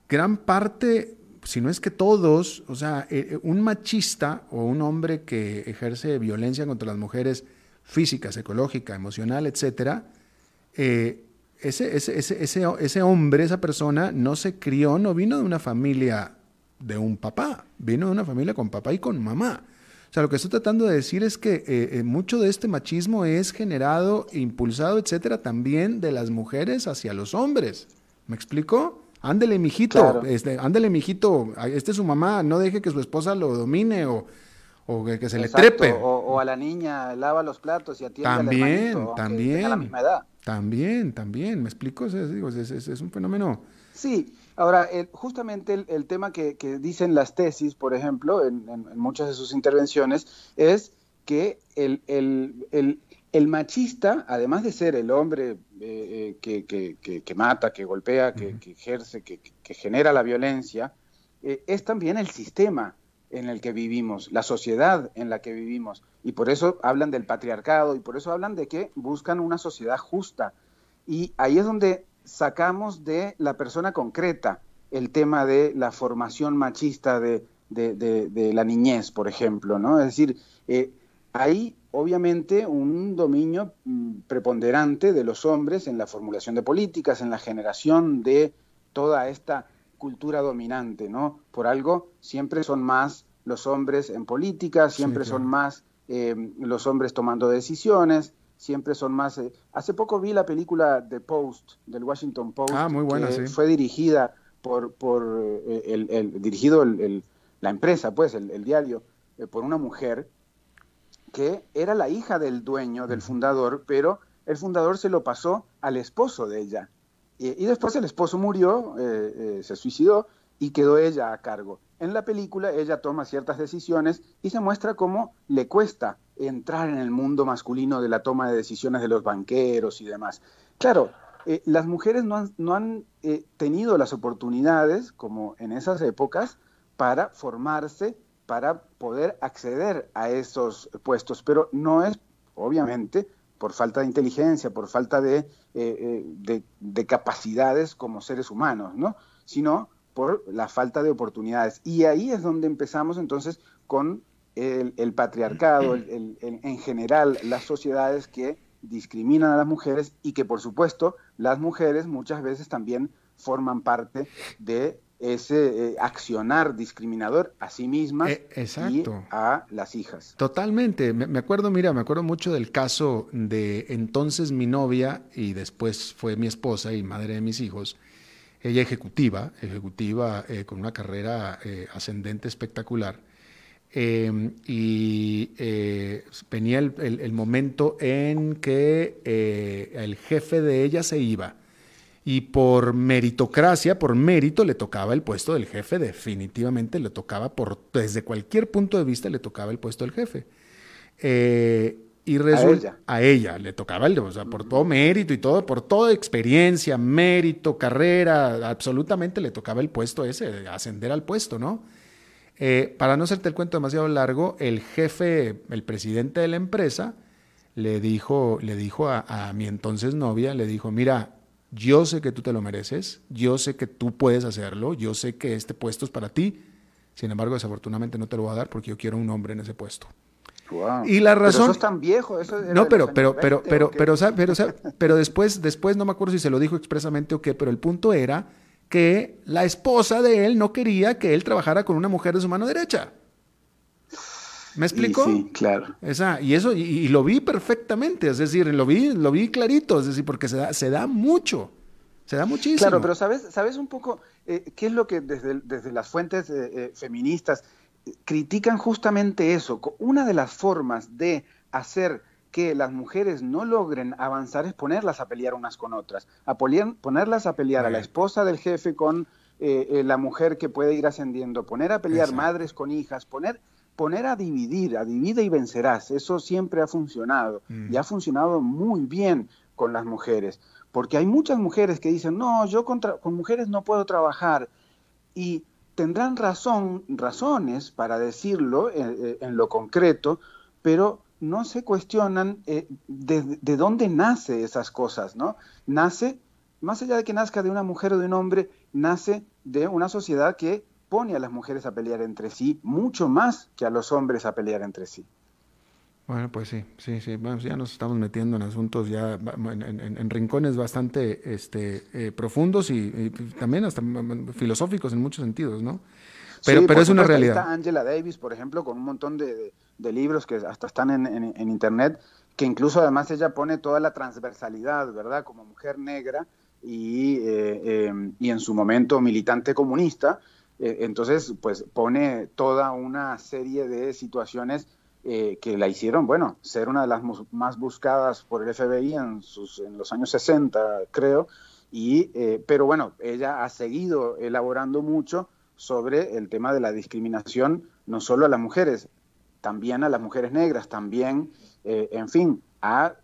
gran parte, si no es que todos, o sea, eh, eh, un machista o un hombre que ejerce violencia contra las mujeres física, psicológica, emocional, etcétera, ese, ese, ese, ese, hombre, esa persona, no se crió, no vino de una familia de un papá, vino de una familia con papá y con mamá. O sea, lo que estoy tratando de decir es que eh, eh, mucho de este machismo es generado, impulsado, etcétera, también de las mujeres hacia los hombres. ¿Me explico? Ándele, mijito, este, ándele, mijito, este es su mamá, no deje que su esposa lo domine o, o que, se le trepe. O, a la niña lava los platos y atiende también, al también, la misma edad. También, también, ¿me explico? Es, es, un fenómeno. Sí, ahora, justamente el, tema que, dicen las tesis, por ejemplo, en, muchas de sus intervenciones, es que el, el, machista, además de ser el hombre eh, eh, que, mata, que golpea, que, ejerce, que, genera la violencia, eh, es también el sistema en el que vivimos, la sociedad en la que vivimos. Y por eso hablan del patriarcado y por eso hablan de que buscan una sociedad justa. Y ahí es donde sacamos de la persona concreta el tema de la formación machista de, de, la niñez, por ejemplo, ¿no? Es decir, eh, hay obviamente un dominio mm, preponderante de los hombres en la formulación de políticas, en la generación de toda esta cultura dominante, ¿no? Por algo siempre son más los hombres en política, siempre son más eh, los hombres tomando decisiones, siempre son más... Eh, hace poco vi la película The Post, del Washington Post, ah, muy buena, que fue dirigida por, por eh, el, dirigido la empresa, pues, el, diario, por una mujer que era la hija del dueño, del fundador, pero el fundador se lo pasó al esposo de ella. Y, después el esposo murió, eh, eh, se suicidó y quedó ella a cargo. En la película ella toma ciertas decisiones y se muestra cómo le cuesta entrar en el mundo masculino de la toma de decisiones de los banqueros y demás. Claro, eh, las mujeres no han, no han tenido las oportunidades, como en esas épocas, para formarse, para poder acceder a esos puestos, pero no es, obviamente, por falta de inteligencia, por falta eh, eh, de, capacidades como seres humanos, ¿no? Sino por la falta de oportunidades. Y ahí es donde empezamos entonces con el, patriarcado, en general las sociedades que discriminan a las mujeres y que por supuesto las mujeres muchas veces también forman parte de ese eh, accionar discriminador a sí mismas Eh, y a las hijas. Totalmente. Me, me acuerdo, mira, me acuerdo mucho del caso de entonces mi novia y después fue mi esposa y madre de mis hijos. Ella ejecutiva, ejecutiva eh, con una carrera eh, ascendente espectacular. Eh, y eh, venía el, el- el momento en que el jefe de ella se iba. Y por meritocracia, por mérito, le tocaba el puesto del jefe, definitivamente le tocaba, por, desde cualquier punto de vista, le tocaba el puesto del jefe. Eh, y resulta, ella. a ella le tocaba el, o sea, por todo mérito y todo, por toda experiencia, mérito, carrera, absolutamente le tocaba el puesto ese, de ascender al puesto, ¿no? Eh, para no hacerte el cuento demasiado largo, el jefe, el presidente de la empresa, le dijo, le dijo a, a mi entonces novia, le dijo, mira, yo sé que tú te lo mereces, yo sé que tú puedes hacerlo, yo sé que este puesto es para ti, sin embargo, desafortunadamente no te lo voy a dar porque yo quiero un hombre en ese puesto. Wow. Y la razón- Pero sos tan viejo, eso No, pero, pero, pero, 20, pero, pero, sa- pero, sa- pero después, después no me acuerdo si se lo dijo expresamente o qué, pero el punto era que la esposa de él no quería que él trabajara con una mujer de su mano derecha. ¿Me Y explicó? sí, claro. Esa, y eso, y, y lo vi perfectamente, es decir, lo vi, lo vi clarito, es decir, porque se da, se da mucho, se da muchísimo. Claro, pero sabes, sabes un poco eh, qué es lo que desde, desde las fuentes eh, eh, feministas eh, critican justamente eso. Una de las formas de hacer que las mujeres no logren avanzar es ponerlas a pelear unas con otras, a polier- ponerlas a pelear a la esposa del jefe con la mujer que puede ir ascendiendo, poner a pelear Exacto. madres con hijas, poner poner a dividir, a divide y vencerás. Eso siempre ha funcionado Mm. y ha funcionado muy bien con las mujeres, porque hay muchas mujeres que dicen, no, yo contra- con mujeres no puedo trabajar y tendrán razón, razones para decirlo eh, eh, en lo concreto, pero no se cuestionan eh, de, de dónde nace esas cosas, ¿no? Nace, más allá de que nazca de una mujer o de un hombre, nace de una sociedad que pone a las mujeres a pelear entre sí mucho más que a los hombres a pelear entre sí. Bueno, pues sí, sí, sí. Bueno, ya nos estamos metiendo en asuntos ya en, en- en rincones bastante este, eh, profundos y, y también hasta mm, mm, filosóficos en muchos sentidos, ¿no? Pero, Sí, pero es una ahí realidad. Está Angela Davis, por ejemplo, con un montón de, de- de libros que hasta están en, en- en internet, que incluso además ella pone toda la transversalidad, ¿verdad? Como mujer negra y, eh, eh, y en su momento militante comunista. Eh, entonces, pues pone toda una serie de situaciones eh, que la hicieron, bueno, ser una de las más buscadas por el FBI en, sus, en los años 60, creo. Y, eh, pero bueno, ella ha seguido elaborando mucho sobre el tema de la discriminación, no solo a las mujeres, también a las mujeres negras, también, eh, en fin, a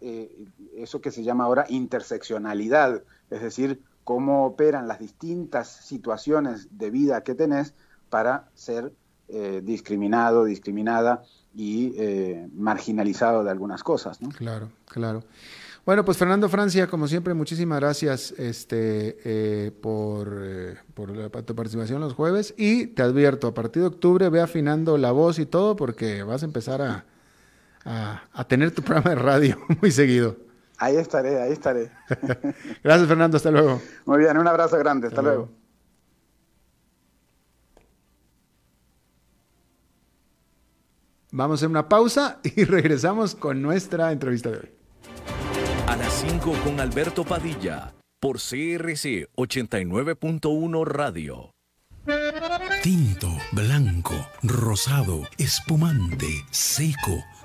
eso que se llama ahora interseccionalidad, es decir, cómo operan las distintas situaciones de vida que tenés para ser eh, discriminado, discriminada y eh, marginalizado de algunas cosas. Claro, claro. Bueno, pues Fernando Francia, como siempre, muchísimas gracias este, eh, por, eh, por la- tu participación los jueves y te advierto, a partir de octubre ve afinando la voz y todo porque vas a empezar a tener tu programa de radio muy seguido. Ahí estaré, ahí estaré. Gracias Fernando, hasta luego. Muy bien, un abrazo grande, hasta, Hasta luego. luego. Vamos a hacer una pausa y regresamos con nuestra entrevista de hoy. A las 5 con Alberto Padilla por CRC 89.1 Radio. Tinto, blanco, rosado, espumante, seco,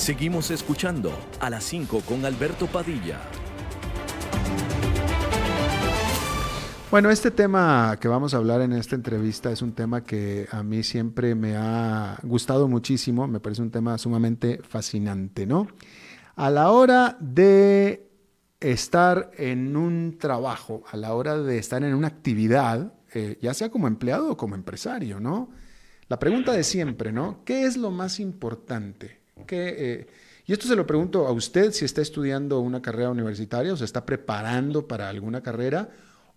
Seguimos escuchando a las 5 con Alberto Padilla. Bueno, este tema que vamos a hablar en esta entrevista es un tema que a mí siempre me ha gustado muchísimo, me parece un tema sumamente fascinante, ¿no? A la hora de estar en un trabajo, a la hora de estar en una actividad, eh, ya sea como empleado o como empresario, ¿no? La pregunta de siempre, ¿no? ¿Qué es lo más importante? ¿Qué, y esto se lo pregunto a usted si está estudiando una carrera universitaria o se está preparando para alguna carrera,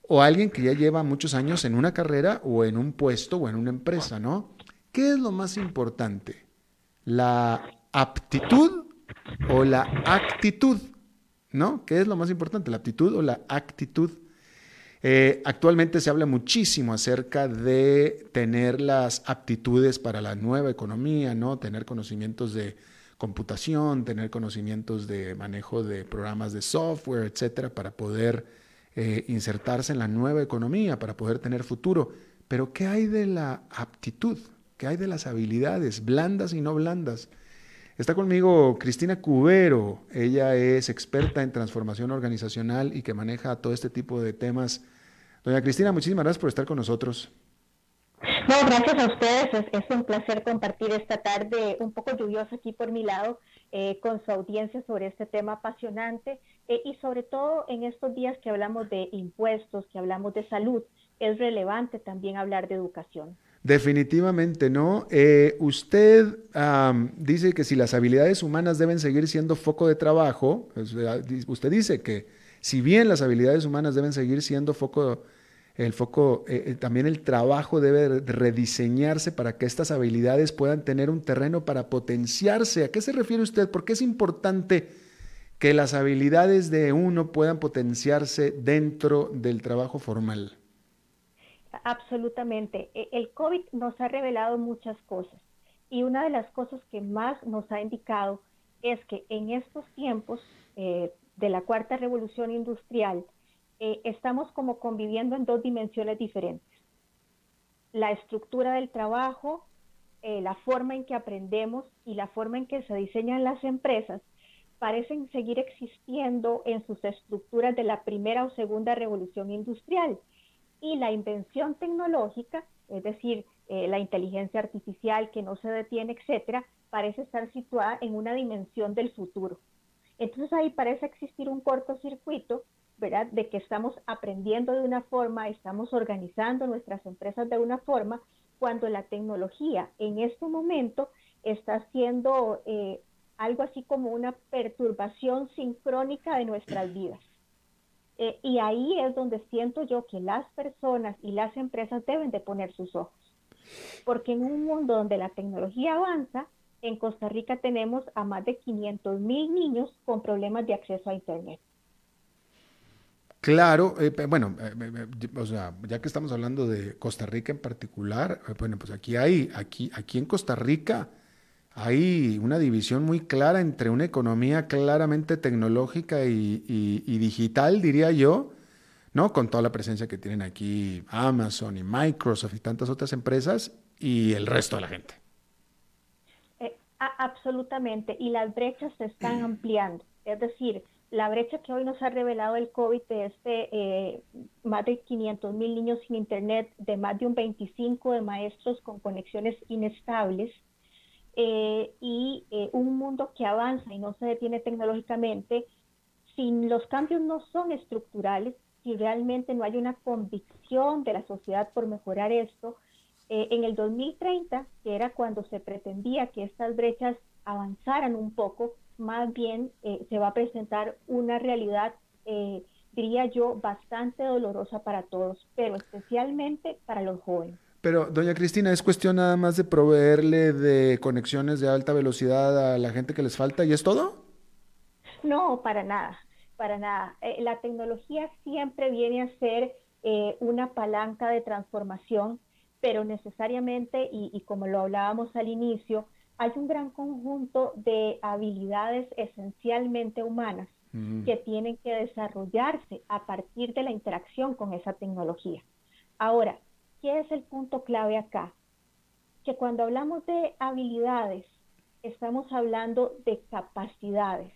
o alguien que ya lleva muchos años en una carrera o en un puesto o en una empresa, ¿no? ¿Qué es lo más importante? ¿La aptitud o la actitud? ¿No? ¿Qué es lo más importante? ¿La aptitud o la actitud? Eh, actualmente se habla muchísimo acerca de tener las aptitudes para la nueva economía, ¿no? Tener conocimientos de computación, tener conocimientos de manejo de programas de software, etcétera, para poder eh, insertarse en la nueva economía, para poder tener futuro. Pero, ¿qué hay de la aptitud? ¿Qué hay de las habilidades blandas y no blandas? Está conmigo Cristina Cubero. Ella es experta en transformación organizacional y que maneja todo este tipo de temas. Doña Cristina, muchísimas gracias por estar con nosotros. No, gracias a ustedes. Es, un placer compartir esta tarde un poco lluviosa aquí por mi lado eh, con su audiencia sobre este tema apasionante eh, y sobre todo en estos días que hablamos de impuestos, que hablamos de salud, es relevante también hablar de educación. Definitivamente, ¿no? Eh, usted dice que si las habilidades humanas deben seguir siendo foco de trabajo, usted dice que si bien las habilidades humanas deben seguir siendo foco de el foco, eh, eh, también el trabajo debe rediseñarse para que estas habilidades puedan tener un terreno para potenciarse. ¿A qué se refiere usted? ¿Por qué es importante que las habilidades de uno puedan potenciarse dentro del trabajo formal? Absolutamente. E, el COVID nos ha revelado muchas cosas y una de las cosas que más nos ha indicado es que en estos tiempos eh, de la cuarta revolución industrial, eh, estamos como conviviendo en dos dimensiones diferentes. La estructura del trabajo, eh, la forma en que aprendemos y la forma en que se diseñan las empresas parecen seguir existiendo en sus estructuras de la primera o segunda revolución industrial. Y la invención tecnológica, es decir, eh, la inteligencia artificial que no se detiene, etcétera, parece estar situada en una dimensión del futuro. Entonces ahí parece existir un cortocircuito de que estamos aprendiendo de una forma, estamos organizando nuestras empresas de una forma, cuando la tecnología en este momento está haciendo eh, algo así como una perturbación sincrónica de nuestras vidas. Eh, y ahí es donde siento yo que las personas y las empresas deben de poner sus ojos. Porque en un mundo donde la tecnología avanza, en Costa Rica tenemos a más de 500 mil niños con problemas de acceso a Internet. Claro, eh, bueno, eh, eh, o sea, ya que estamos hablando de Costa Rica en particular, bueno, pues aquí hay, aquí, aquí en Costa Rica hay una división muy clara entre una economía claramente tecnológica y, digital, diría yo, ¿no? Con toda la presencia que tienen aquí Amazon y Microsoft y tantas otras empresas y el resto de la gente. absolutamente, y las brechas se están ampliando. Es decir, la brecha que hoy nos ha revelado el COVID de este eh, más de 500 mil niños sin internet, de más de un 25 de maestros con conexiones inestables eh, y eh, un mundo que avanza y no se detiene tecnológicamente, si los cambios no son estructurales, si realmente no hay una convicción de la sociedad por mejorar esto, en el 2030, que era cuando se pretendía que estas brechas avanzaran un poco, más bien eh, se va a presentar una realidad, eh, diría yo, bastante dolorosa para todos, pero especialmente para los jóvenes. Pero, doña Cristina, ¿es cuestión nada más de proveerle de conexiones de alta velocidad a la gente que les falta y es todo? No, para nada, para nada. Eh, la tecnología siempre viene a ser una palanca de transformación, pero necesariamente, y como lo hablábamos al inicio, hay un gran conjunto de habilidades esencialmente humanas que tienen que desarrollarse a partir de la interacción con esa tecnología. Ahora, ¿qué es el punto clave acá? Que cuando hablamos de habilidades, estamos hablando de capacidades.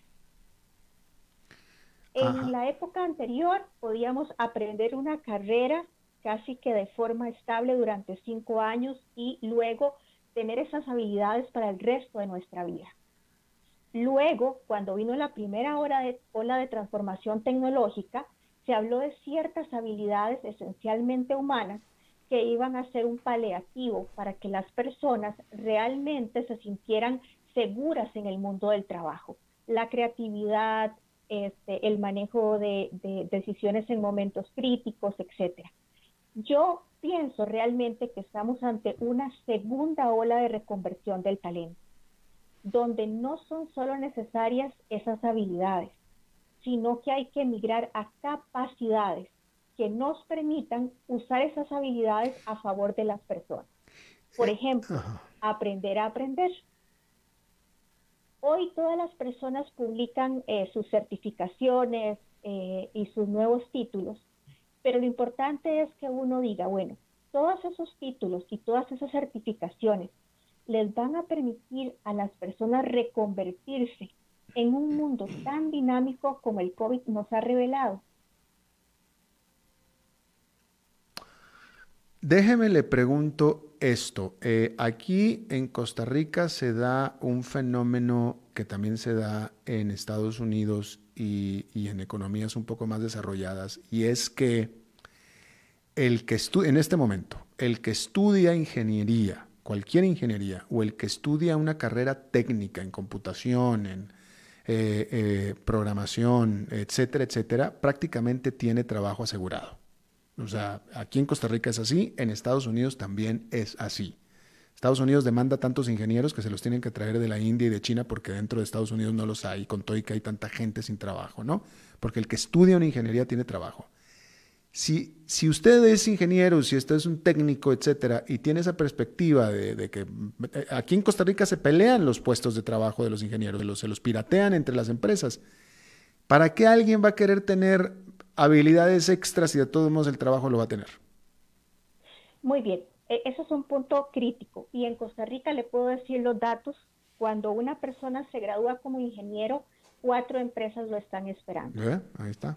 En la época anterior podíamos aprender una carrera casi que de forma estable durante cinco años y luego tener esas habilidades para el resto de nuestra vida. Luego, cuando vino la primera ola de, ola de transformación tecnológica, se habló de ciertas habilidades esencialmente humanas que iban a ser un paliativo para que las personas realmente se sintieran seguras en el mundo del trabajo. La creatividad, este, el manejo de, de, decisiones en momentos críticos, etcétera. Yo pienso realmente que estamos ante una segunda ola de reconversión del talento, donde no son solo necesarias esas habilidades, sino que hay que migrar a capacidades que nos permitan usar esas habilidades a favor de las personas. Por ejemplo, aprender a aprender. Hoy todas las personas publican eh, sus certificaciones eh, y sus nuevos títulos, pero lo importante es que uno diga, bueno, todos esos títulos y todas esas certificaciones les van a permitir a las personas reconvertirse en un mundo tan dinámico como el COVID nos ha revelado. Déjeme le pregunto esto. Eh, aquí en Costa Rica se da un fenómeno que también se da en Estados Unidos y, en economías un poco más desarrolladas, y es que el que en este momento, el que estudia ingeniería, cualquier ingeniería, o el que estudia una carrera técnica en computación, en eh, eh, programación, etcétera, etcétera, prácticamente tiene trabajo asegurado. O sea, aquí en Costa Rica es así, en Estados Unidos también es así. Estados Unidos demanda tantos ingenieros que se los tienen que traer de la India y de China porque dentro de Estados Unidos no los hay, con todo y que hay tanta gente sin trabajo, ¿no? Porque el que estudia una ingeniería tiene trabajo. Si, si usted es ingeniero, si usted es un técnico, etcétera, y tiene esa perspectiva de, que eh, aquí en Costa Rica se pelean los puestos de trabajo de los ingenieros, los, se los piratean entre las empresas, ¿para qué alguien va a querer tener habilidades extras y de todos modos el trabajo lo va a tener. Muy bien, e, eso es un punto crítico y en Costa Rica le puedo decir los datos. Cuando una persona se gradúa como ingeniero, cuatro empresas lo están esperando. ¿Eh? Ahí está.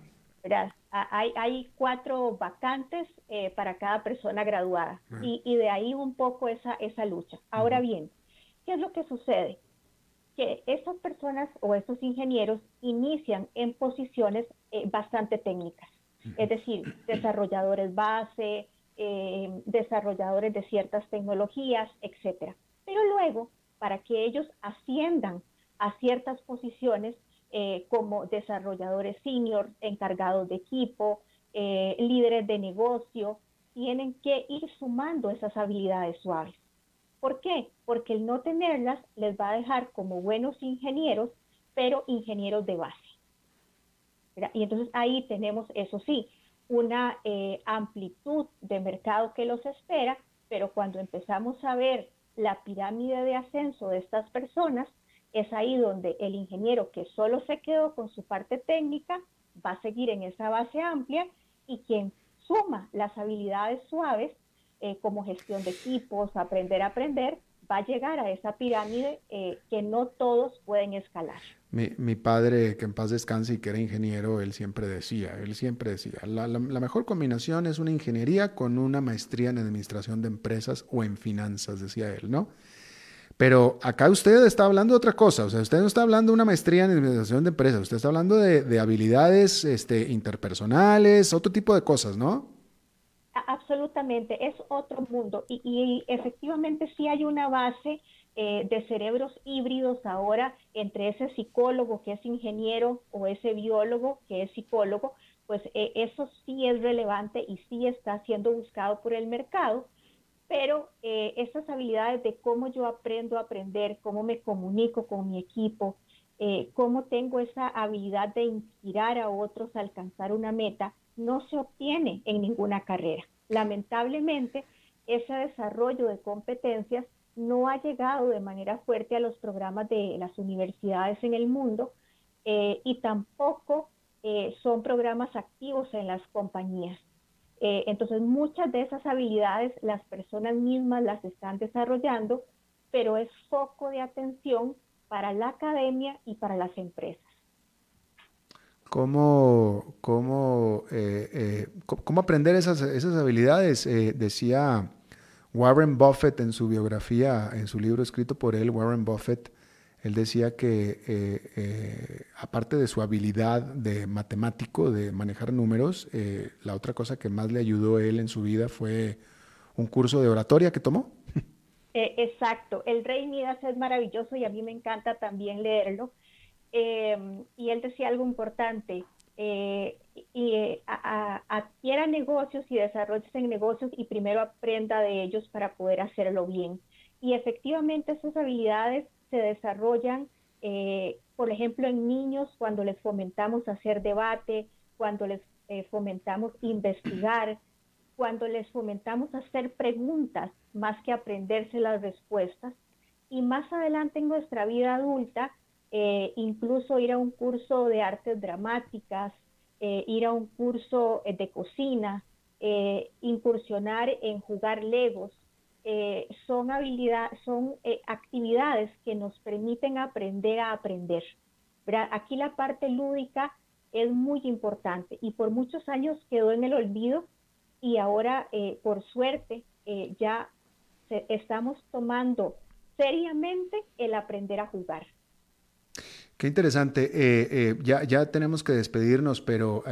Hay, hay, cuatro vacantes eh, para cada persona graduada y, y, de ahí un poco esa, esa lucha. Ahora bien, ¿qué es lo que sucede? que estas personas o estos ingenieros inician en posiciones eh, bastante técnicas, es decir, desarrolladores base, eh, desarrolladores de ciertas tecnologías, etcétera. Pero luego, para que ellos asciendan a ciertas posiciones eh, como desarrolladores senior, encargados de equipo, líderes de negocio, tienen que ir sumando esas habilidades suaves. ¿Por qué? Porque el no tenerlas les va a dejar como buenos ingenieros, pero ingenieros de base. Y entonces ahí tenemos, eso sí, una eh, amplitud de mercado que los espera, pero cuando empezamos a ver la pirámide de ascenso de estas personas, es ahí donde el ingeniero que solo se quedó con su parte técnica va a seguir en esa base amplia y quien suma las habilidades suaves eh, como gestión de equipos, aprender a aprender, va a llegar a esa pirámide eh, que no todos pueden escalar. Mi, padre, que en paz descanse y que era ingeniero, él siempre decía, él siempre decía, la, mejor combinación es una ingeniería con una maestría en administración de empresas o en finanzas, decía él, ¿no? Pero acá usted está hablando de otra cosa, o sea, usted no está hablando de una maestría en administración de empresas, usted está hablando de, de habilidades este, interpersonales, otro tipo de cosas, ¿no? Absolutamente, es otro mundo y, efectivamente sí hay una base eh, de cerebros híbridos ahora entre ese psicólogo que es ingeniero o ese biólogo que es psicólogo, pues eh, eso sí es relevante y sí está siendo buscado por el mercado, pero eh, estas habilidades de cómo yo aprendo a aprender, cómo me comunico con mi equipo, cómo tengo esa habilidad de inspirar a otros a alcanzar una meta, no se obtiene en ninguna carrera. Lamentablemente, ese desarrollo de competencias no ha llegado de manera fuerte a los programas de las universidades en el mundo eh, y tampoco eh, son programas activos en las compañías. Eh, entonces, muchas de esas habilidades las personas mismas las están desarrollando, pero es foco de atención para la academia y para las empresas cómo, cómo, cómo aprender esas, esas habilidades. Decía Warren Buffett en su biografía, en su libro escrito por él, Warren Buffett, Él decía que eh, eh, aparte de su habilidad de matemático, de manejar números, eh, la otra cosa que más le ayudó a él en su vida fue un curso de oratoria que tomó. exacto, el Rey Midas es maravilloso y a mí me encanta también leerlo. y él decía algo importante, y adquiera negocios y desarrolle en negocios y primero aprenda de ellos para poder hacerlo bien. Y efectivamente esas habilidades se desarrollan, eh, por ejemplo, en niños cuando les fomentamos hacer debate, cuando les eh, fomentamos investigar, cuando les fomentamos hacer preguntas más que aprenderse las respuestas. Y más adelante en nuestra vida adulta, eh, incluso ir a un curso de artes dramáticas, ir a un curso de cocina, incursionar en jugar legos, eh, son, habilidades, son eh, actividades que nos permiten aprender a aprender. Aquí la parte lúdica es muy importante y por muchos años quedó en el olvido y ahora, eh, por suerte, ya estamos tomando seriamente el aprender a jugar. Qué interesante. ya, ya tenemos que despedirnos, pero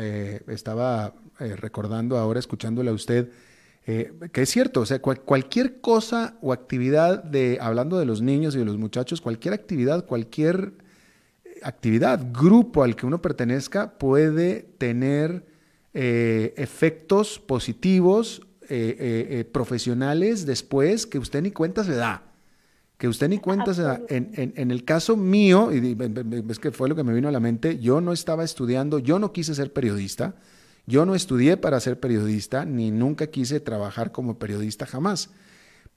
estaba recordando ahora, escuchándole a usted, eh, que es cierto, o sea, cualquier cosa o actividad de, hablando de los niños y de los muchachos, cualquier actividad, cualquier eh, actividad, grupo al que uno pertenezca puede tener eh, efectos positivos, profesionales después que usted ni cuenta se da. Que usted ni cuenta se da. En, en el caso mío, y es que fue lo que me vino a la mente, yo no estaba estudiando, yo no quise ser periodista. Yo no estudié para ser periodista, ni nunca quise trabajar como periodista jamás.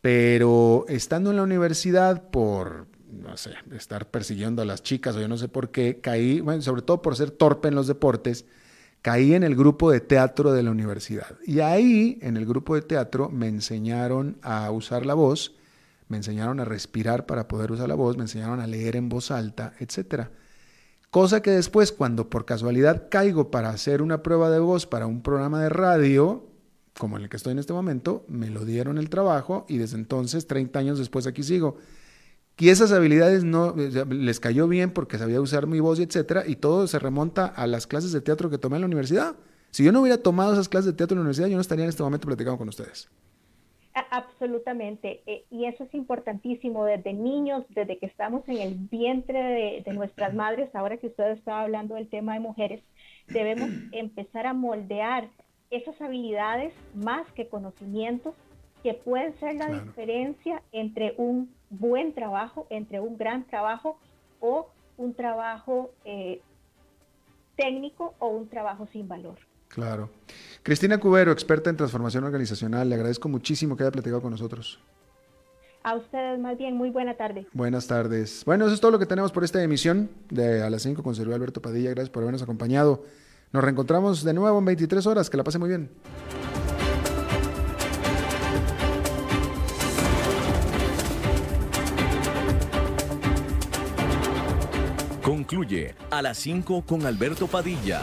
Pero estando en la universidad por, no sé, estar persiguiendo a las chicas o yo no sé por qué, caí, bueno, sobre todo por ser torpe en los deportes, caí en el grupo de teatro de la universidad. Y ahí, en el grupo de teatro, me enseñaron a usar la voz, me enseñaron a respirar para poder usar la voz, me enseñaron a leer en voz alta, etcétera. Cosa que después, cuando por casualidad caigo para hacer una prueba de voz para un programa de radio, como el que estoy en este momento, me lo dieron el trabajo y desde entonces, 30 años después, aquí sigo. Y esas habilidades no les cayó bien porque sabía usar mi voz y etcétera, y todo se remonta a las clases de teatro que tomé en la universidad. Si yo no hubiera tomado esas clases de teatro en la universidad, yo no estaría en este momento platicando con ustedes. Absolutamente, eh, y eso es importantísimo desde niños, desde que estamos en el vientre de, nuestras madres, ahora que usted estaba hablando del tema de mujeres, debemos empezar a moldear esas habilidades más que conocimientos que pueden ser la diferencia entre un buen trabajo, entre un gran trabajo o un trabajo eh, técnico o un trabajo sin valor. Claro. Cristina Cubero, experta en transformación organizacional, le agradezco muchísimo que haya platicado con nosotros. A ustedes más bien, muy buena tarde. Buenas tardes. Bueno, eso es todo lo que tenemos por esta emisión de A las 5 con Sergio Alberto Padilla. Gracias por habernos acompañado. Nos reencontramos de nuevo en 23 horas. Que la pase muy bien. Concluye A las 5 con Alberto Padilla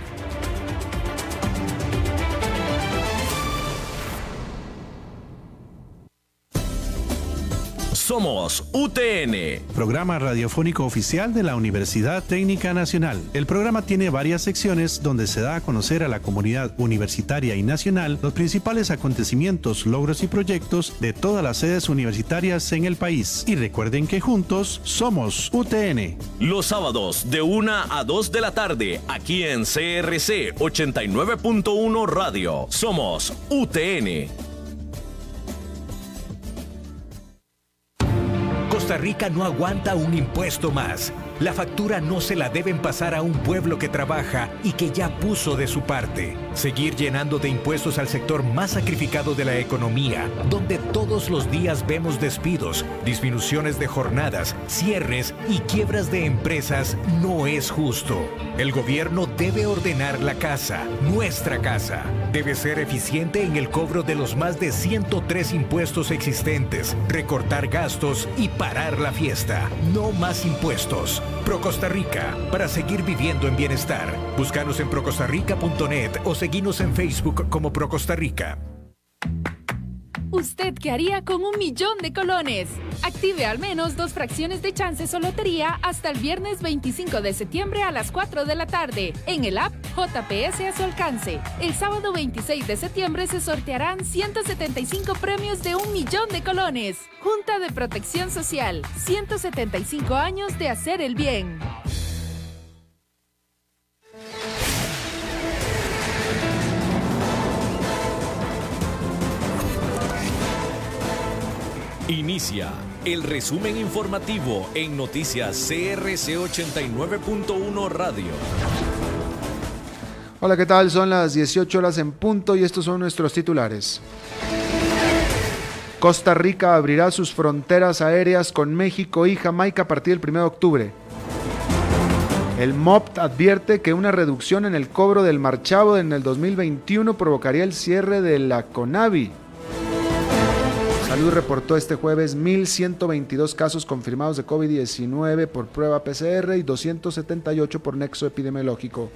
Somos UTN. Programa radiofónico oficial de la Universidad Técnica Nacional. El programa tiene varias secciones donde se da a conocer a la comunidad universitaria y nacional los principales acontecimientos, logros y proyectos de todas las sedes universitarias en el país. Y recuerden que juntos somos UTN. Los sábados de 1 a 2 de la tarde, aquí en CRC 89.1 Radio. Somos UTN. Costa Rica no aguanta un impuesto más. La factura no se la deben pasar a un pueblo que trabaja y que ya puso de su parte. Seguir llenando de impuestos al sector más sacrificado de la economía, donde todos los días vemos despidos, disminuciones de jornadas, cierres y quiebras de empresas, no es justo. El gobierno debe ordenar la casa, nuestra casa. Debe ser eficiente en el cobro de los más de 103 impuestos existentes, recortar gastos y parar la fiesta. No más impuestos. Pro Costa Rica, para seguir viviendo en bienestar. Búscanos en procostarrica.net o seguinos en Facebook como Pro Costa Rica. ¿Usted qué haría con un millón de colones? Active al menos dos fracciones de chances o lotería hasta el viernes 25 de septiembre a las 4 de la tarde en el app JPS a su alcance. El sábado 26 de septiembre se sortearán 175 premios de un millón de colones. Junta de Protección Social, 175 años de hacer el bien. Inicia el resumen informativo en noticias CRC 89.1 Radio. Hola, ¿qué tal? Son las 18 horas en punto y estos son nuestros titulares. Costa Rica abrirá sus fronteras aéreas con México y Jamaica a partir del 1 de octubre. El MOPT advierte que una reducción en el cobro del marchavo en el 2021 provocaría el cierre de la CONAVI. Salud reportó este jueves 1.122 casos confirmados de COVID-19 por prueba PCR y 278 por nexo epidemiológico.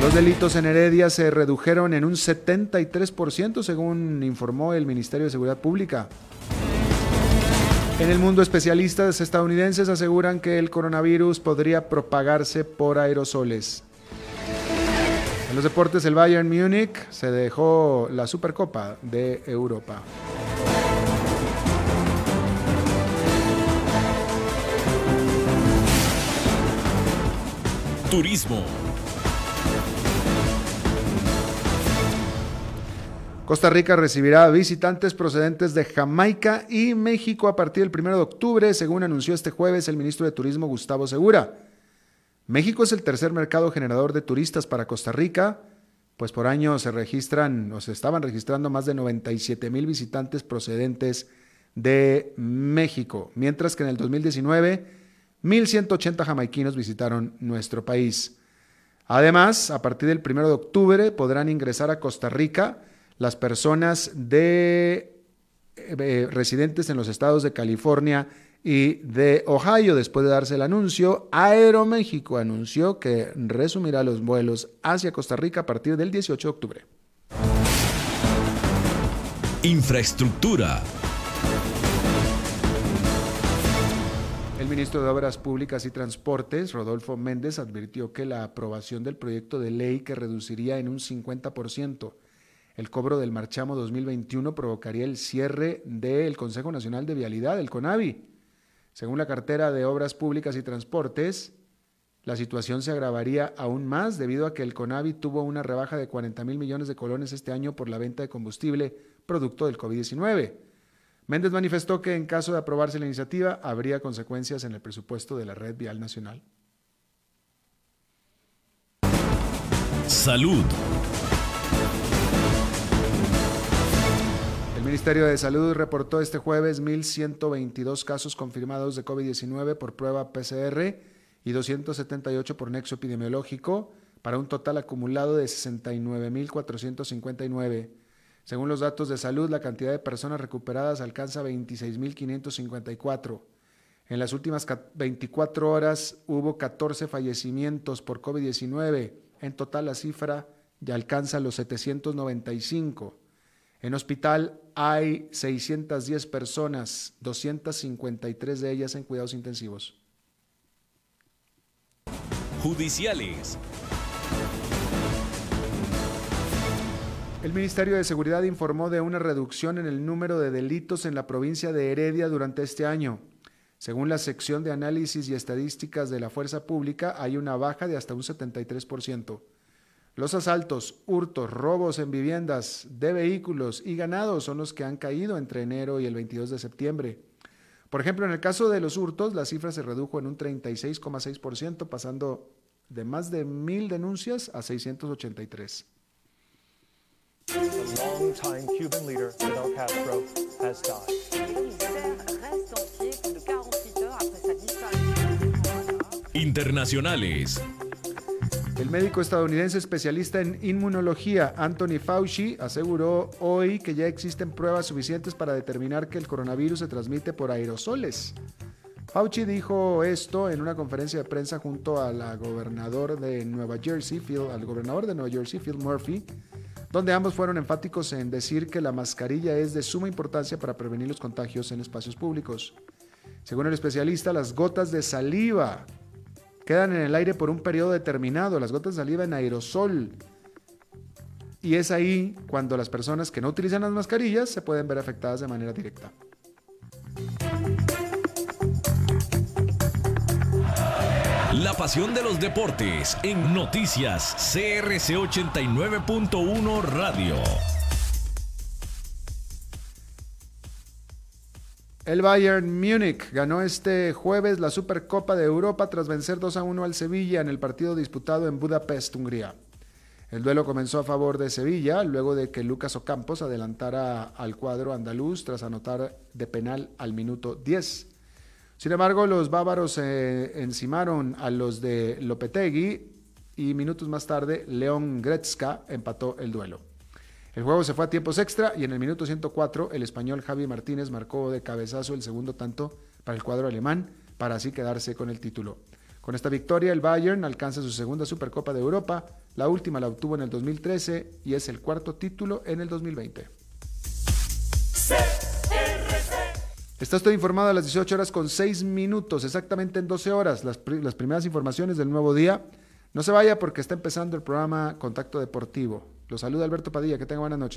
Los delitos en Heredia se redujeron en un 73% según informó el Ministerio de Seguridad Pública. En el mundo, especialistas estadounidenses aseguran que el coronavirus podría propagarse por aerosoles. En los deportes, el Bayern Múnich se dejó la Supercopa de Europa. Turismo. Costa Rica recibirá visitantes procedentes de Jamaica y México a partir del 1 de octubre, según anunció este jueves el ministro de Turismo Gustavo Segura. México es el tercer mercado generador de turistas para Costa Rica, pues por año se registran o se estaban registrando más de 97 mil visitantes procedentes de México, mientras que en el 2019 1.180 jamaiquinos visitaron nuestro país. Además, a partir del 1 de octubre podrán ingresar a Costa Rica las personas de eh, residentes en los estados de California y de Ohio. Después de darse el anuncio, Aeroméxico anunció que resumirá los vuelos hacia Costa Rica a partir del 18 de octubre. Infraestructura. El ministro de Obras Públicas y Transportes, Rodolfo Méndez, advirtió que la aprobación del proyecto de ley que reduciría en un 50% el cobro del marchamo 2021 provocaría el cierre del Consejo Nacional de Vialidad, el CONAVI. Según la cartera de Obras Públicas y Transportes, la situación se agravaría aún más debido a que el CONAVI tuvo una rebaja de 40 mil millones de colones este año por la venta de combustible producto del COVID-19. Méndez manifestó que en caso de aprobarse la iniciativa habría consecuencias en el presupuesto de la red vial nacional. Salud. Ministerio de Salud reportó este jueves 1.122 casos confirmados de COVID-19 por prueba PCR y 278 por nexo epidemiológico, para un total acumulado de 69.459. Según los datos de salud, la cantidad de personas recuperadas alcanza 26.554. En las últimas 24 horas hubo 14 fallecimientos por COVID-19. En total la cifra ya alcanza los 795. En hospital hay 610 personas, 253 de ellas en cuidados intensivos. Judiciales. El Ministerio de Seguridad informó de una reducción en el número de delitos en la provincia de Heredia durante este año. Según la sección de análisis y estadísticas de la Fuerza Pública, hay una baja de hasta un 73%. Los asaltos, hurtos, robos en viviendas, de vehículos y ganados son los que han caído entre enero y el 22 de septiembre. Por ejemplo, en el caso de los hurtos, la cifra se redujo en un 36,6%, pasando de más de mil denuncias a 683. Internacionales. El médico estadounidense especialista en inmunología Anthony Fauci aseguró hoy que ya existen pruebas suficientes para determinar que el coronavirus se transmite por aerosoles. Fauci dijo esto en una conferencia de prensa junto gobernador de Nueva Jersey, al gobernador de Nueva Jersey, Phil Murphy, donde ambos fueron enfáticos en decir que la mascarilla es de suma importancia para prevenir los contagios en espacios públicos. Según el especialista, las gotas de saliva quedan en el aire por un periodo determinado, las gotas de saliva en aerosol. Y es ahí cuando las personas que no utilizan las mascarillas se pueden ver afectadas de manera directa. La pasión de los deportes en noticias CRC 89.1 Radio. El Bayern Múnich ganó este jueves la Supercopa de Europa tras vencer 2 a 1 al Sevilla en el partido disputado en Budapest, Hungría. El duelo comenzó a favor de Sevilla luego de que Lucas Ocampos adelantara al cuadro andaluz tras anotar de penal al minuto 10. Sin embargo, los bávaros se encimaron a los de Lopetegui y minutos más tarde León Gretzka empató el duelo. El juego se fue a tiempos extra y en el minuto 104 el español Javi Martínez marcó de cabezazo el segundo tanto para el cuadro alemán para así quedarse con el título. Con esta victoria el Bayern alcanza su segunda Supercopa de Europa, la última la obtuvo en el 2013 y es el cuarto título en el 2020. Está usted informado a las 18 horas con 6 minutos, exactamente en 12 horas, las, las primeras informaciones del nuevo día. No se vaya porque está empezando el programa Contacto Deportivo. Lo saluda Alberto Padilla. Que tenga buenas noches.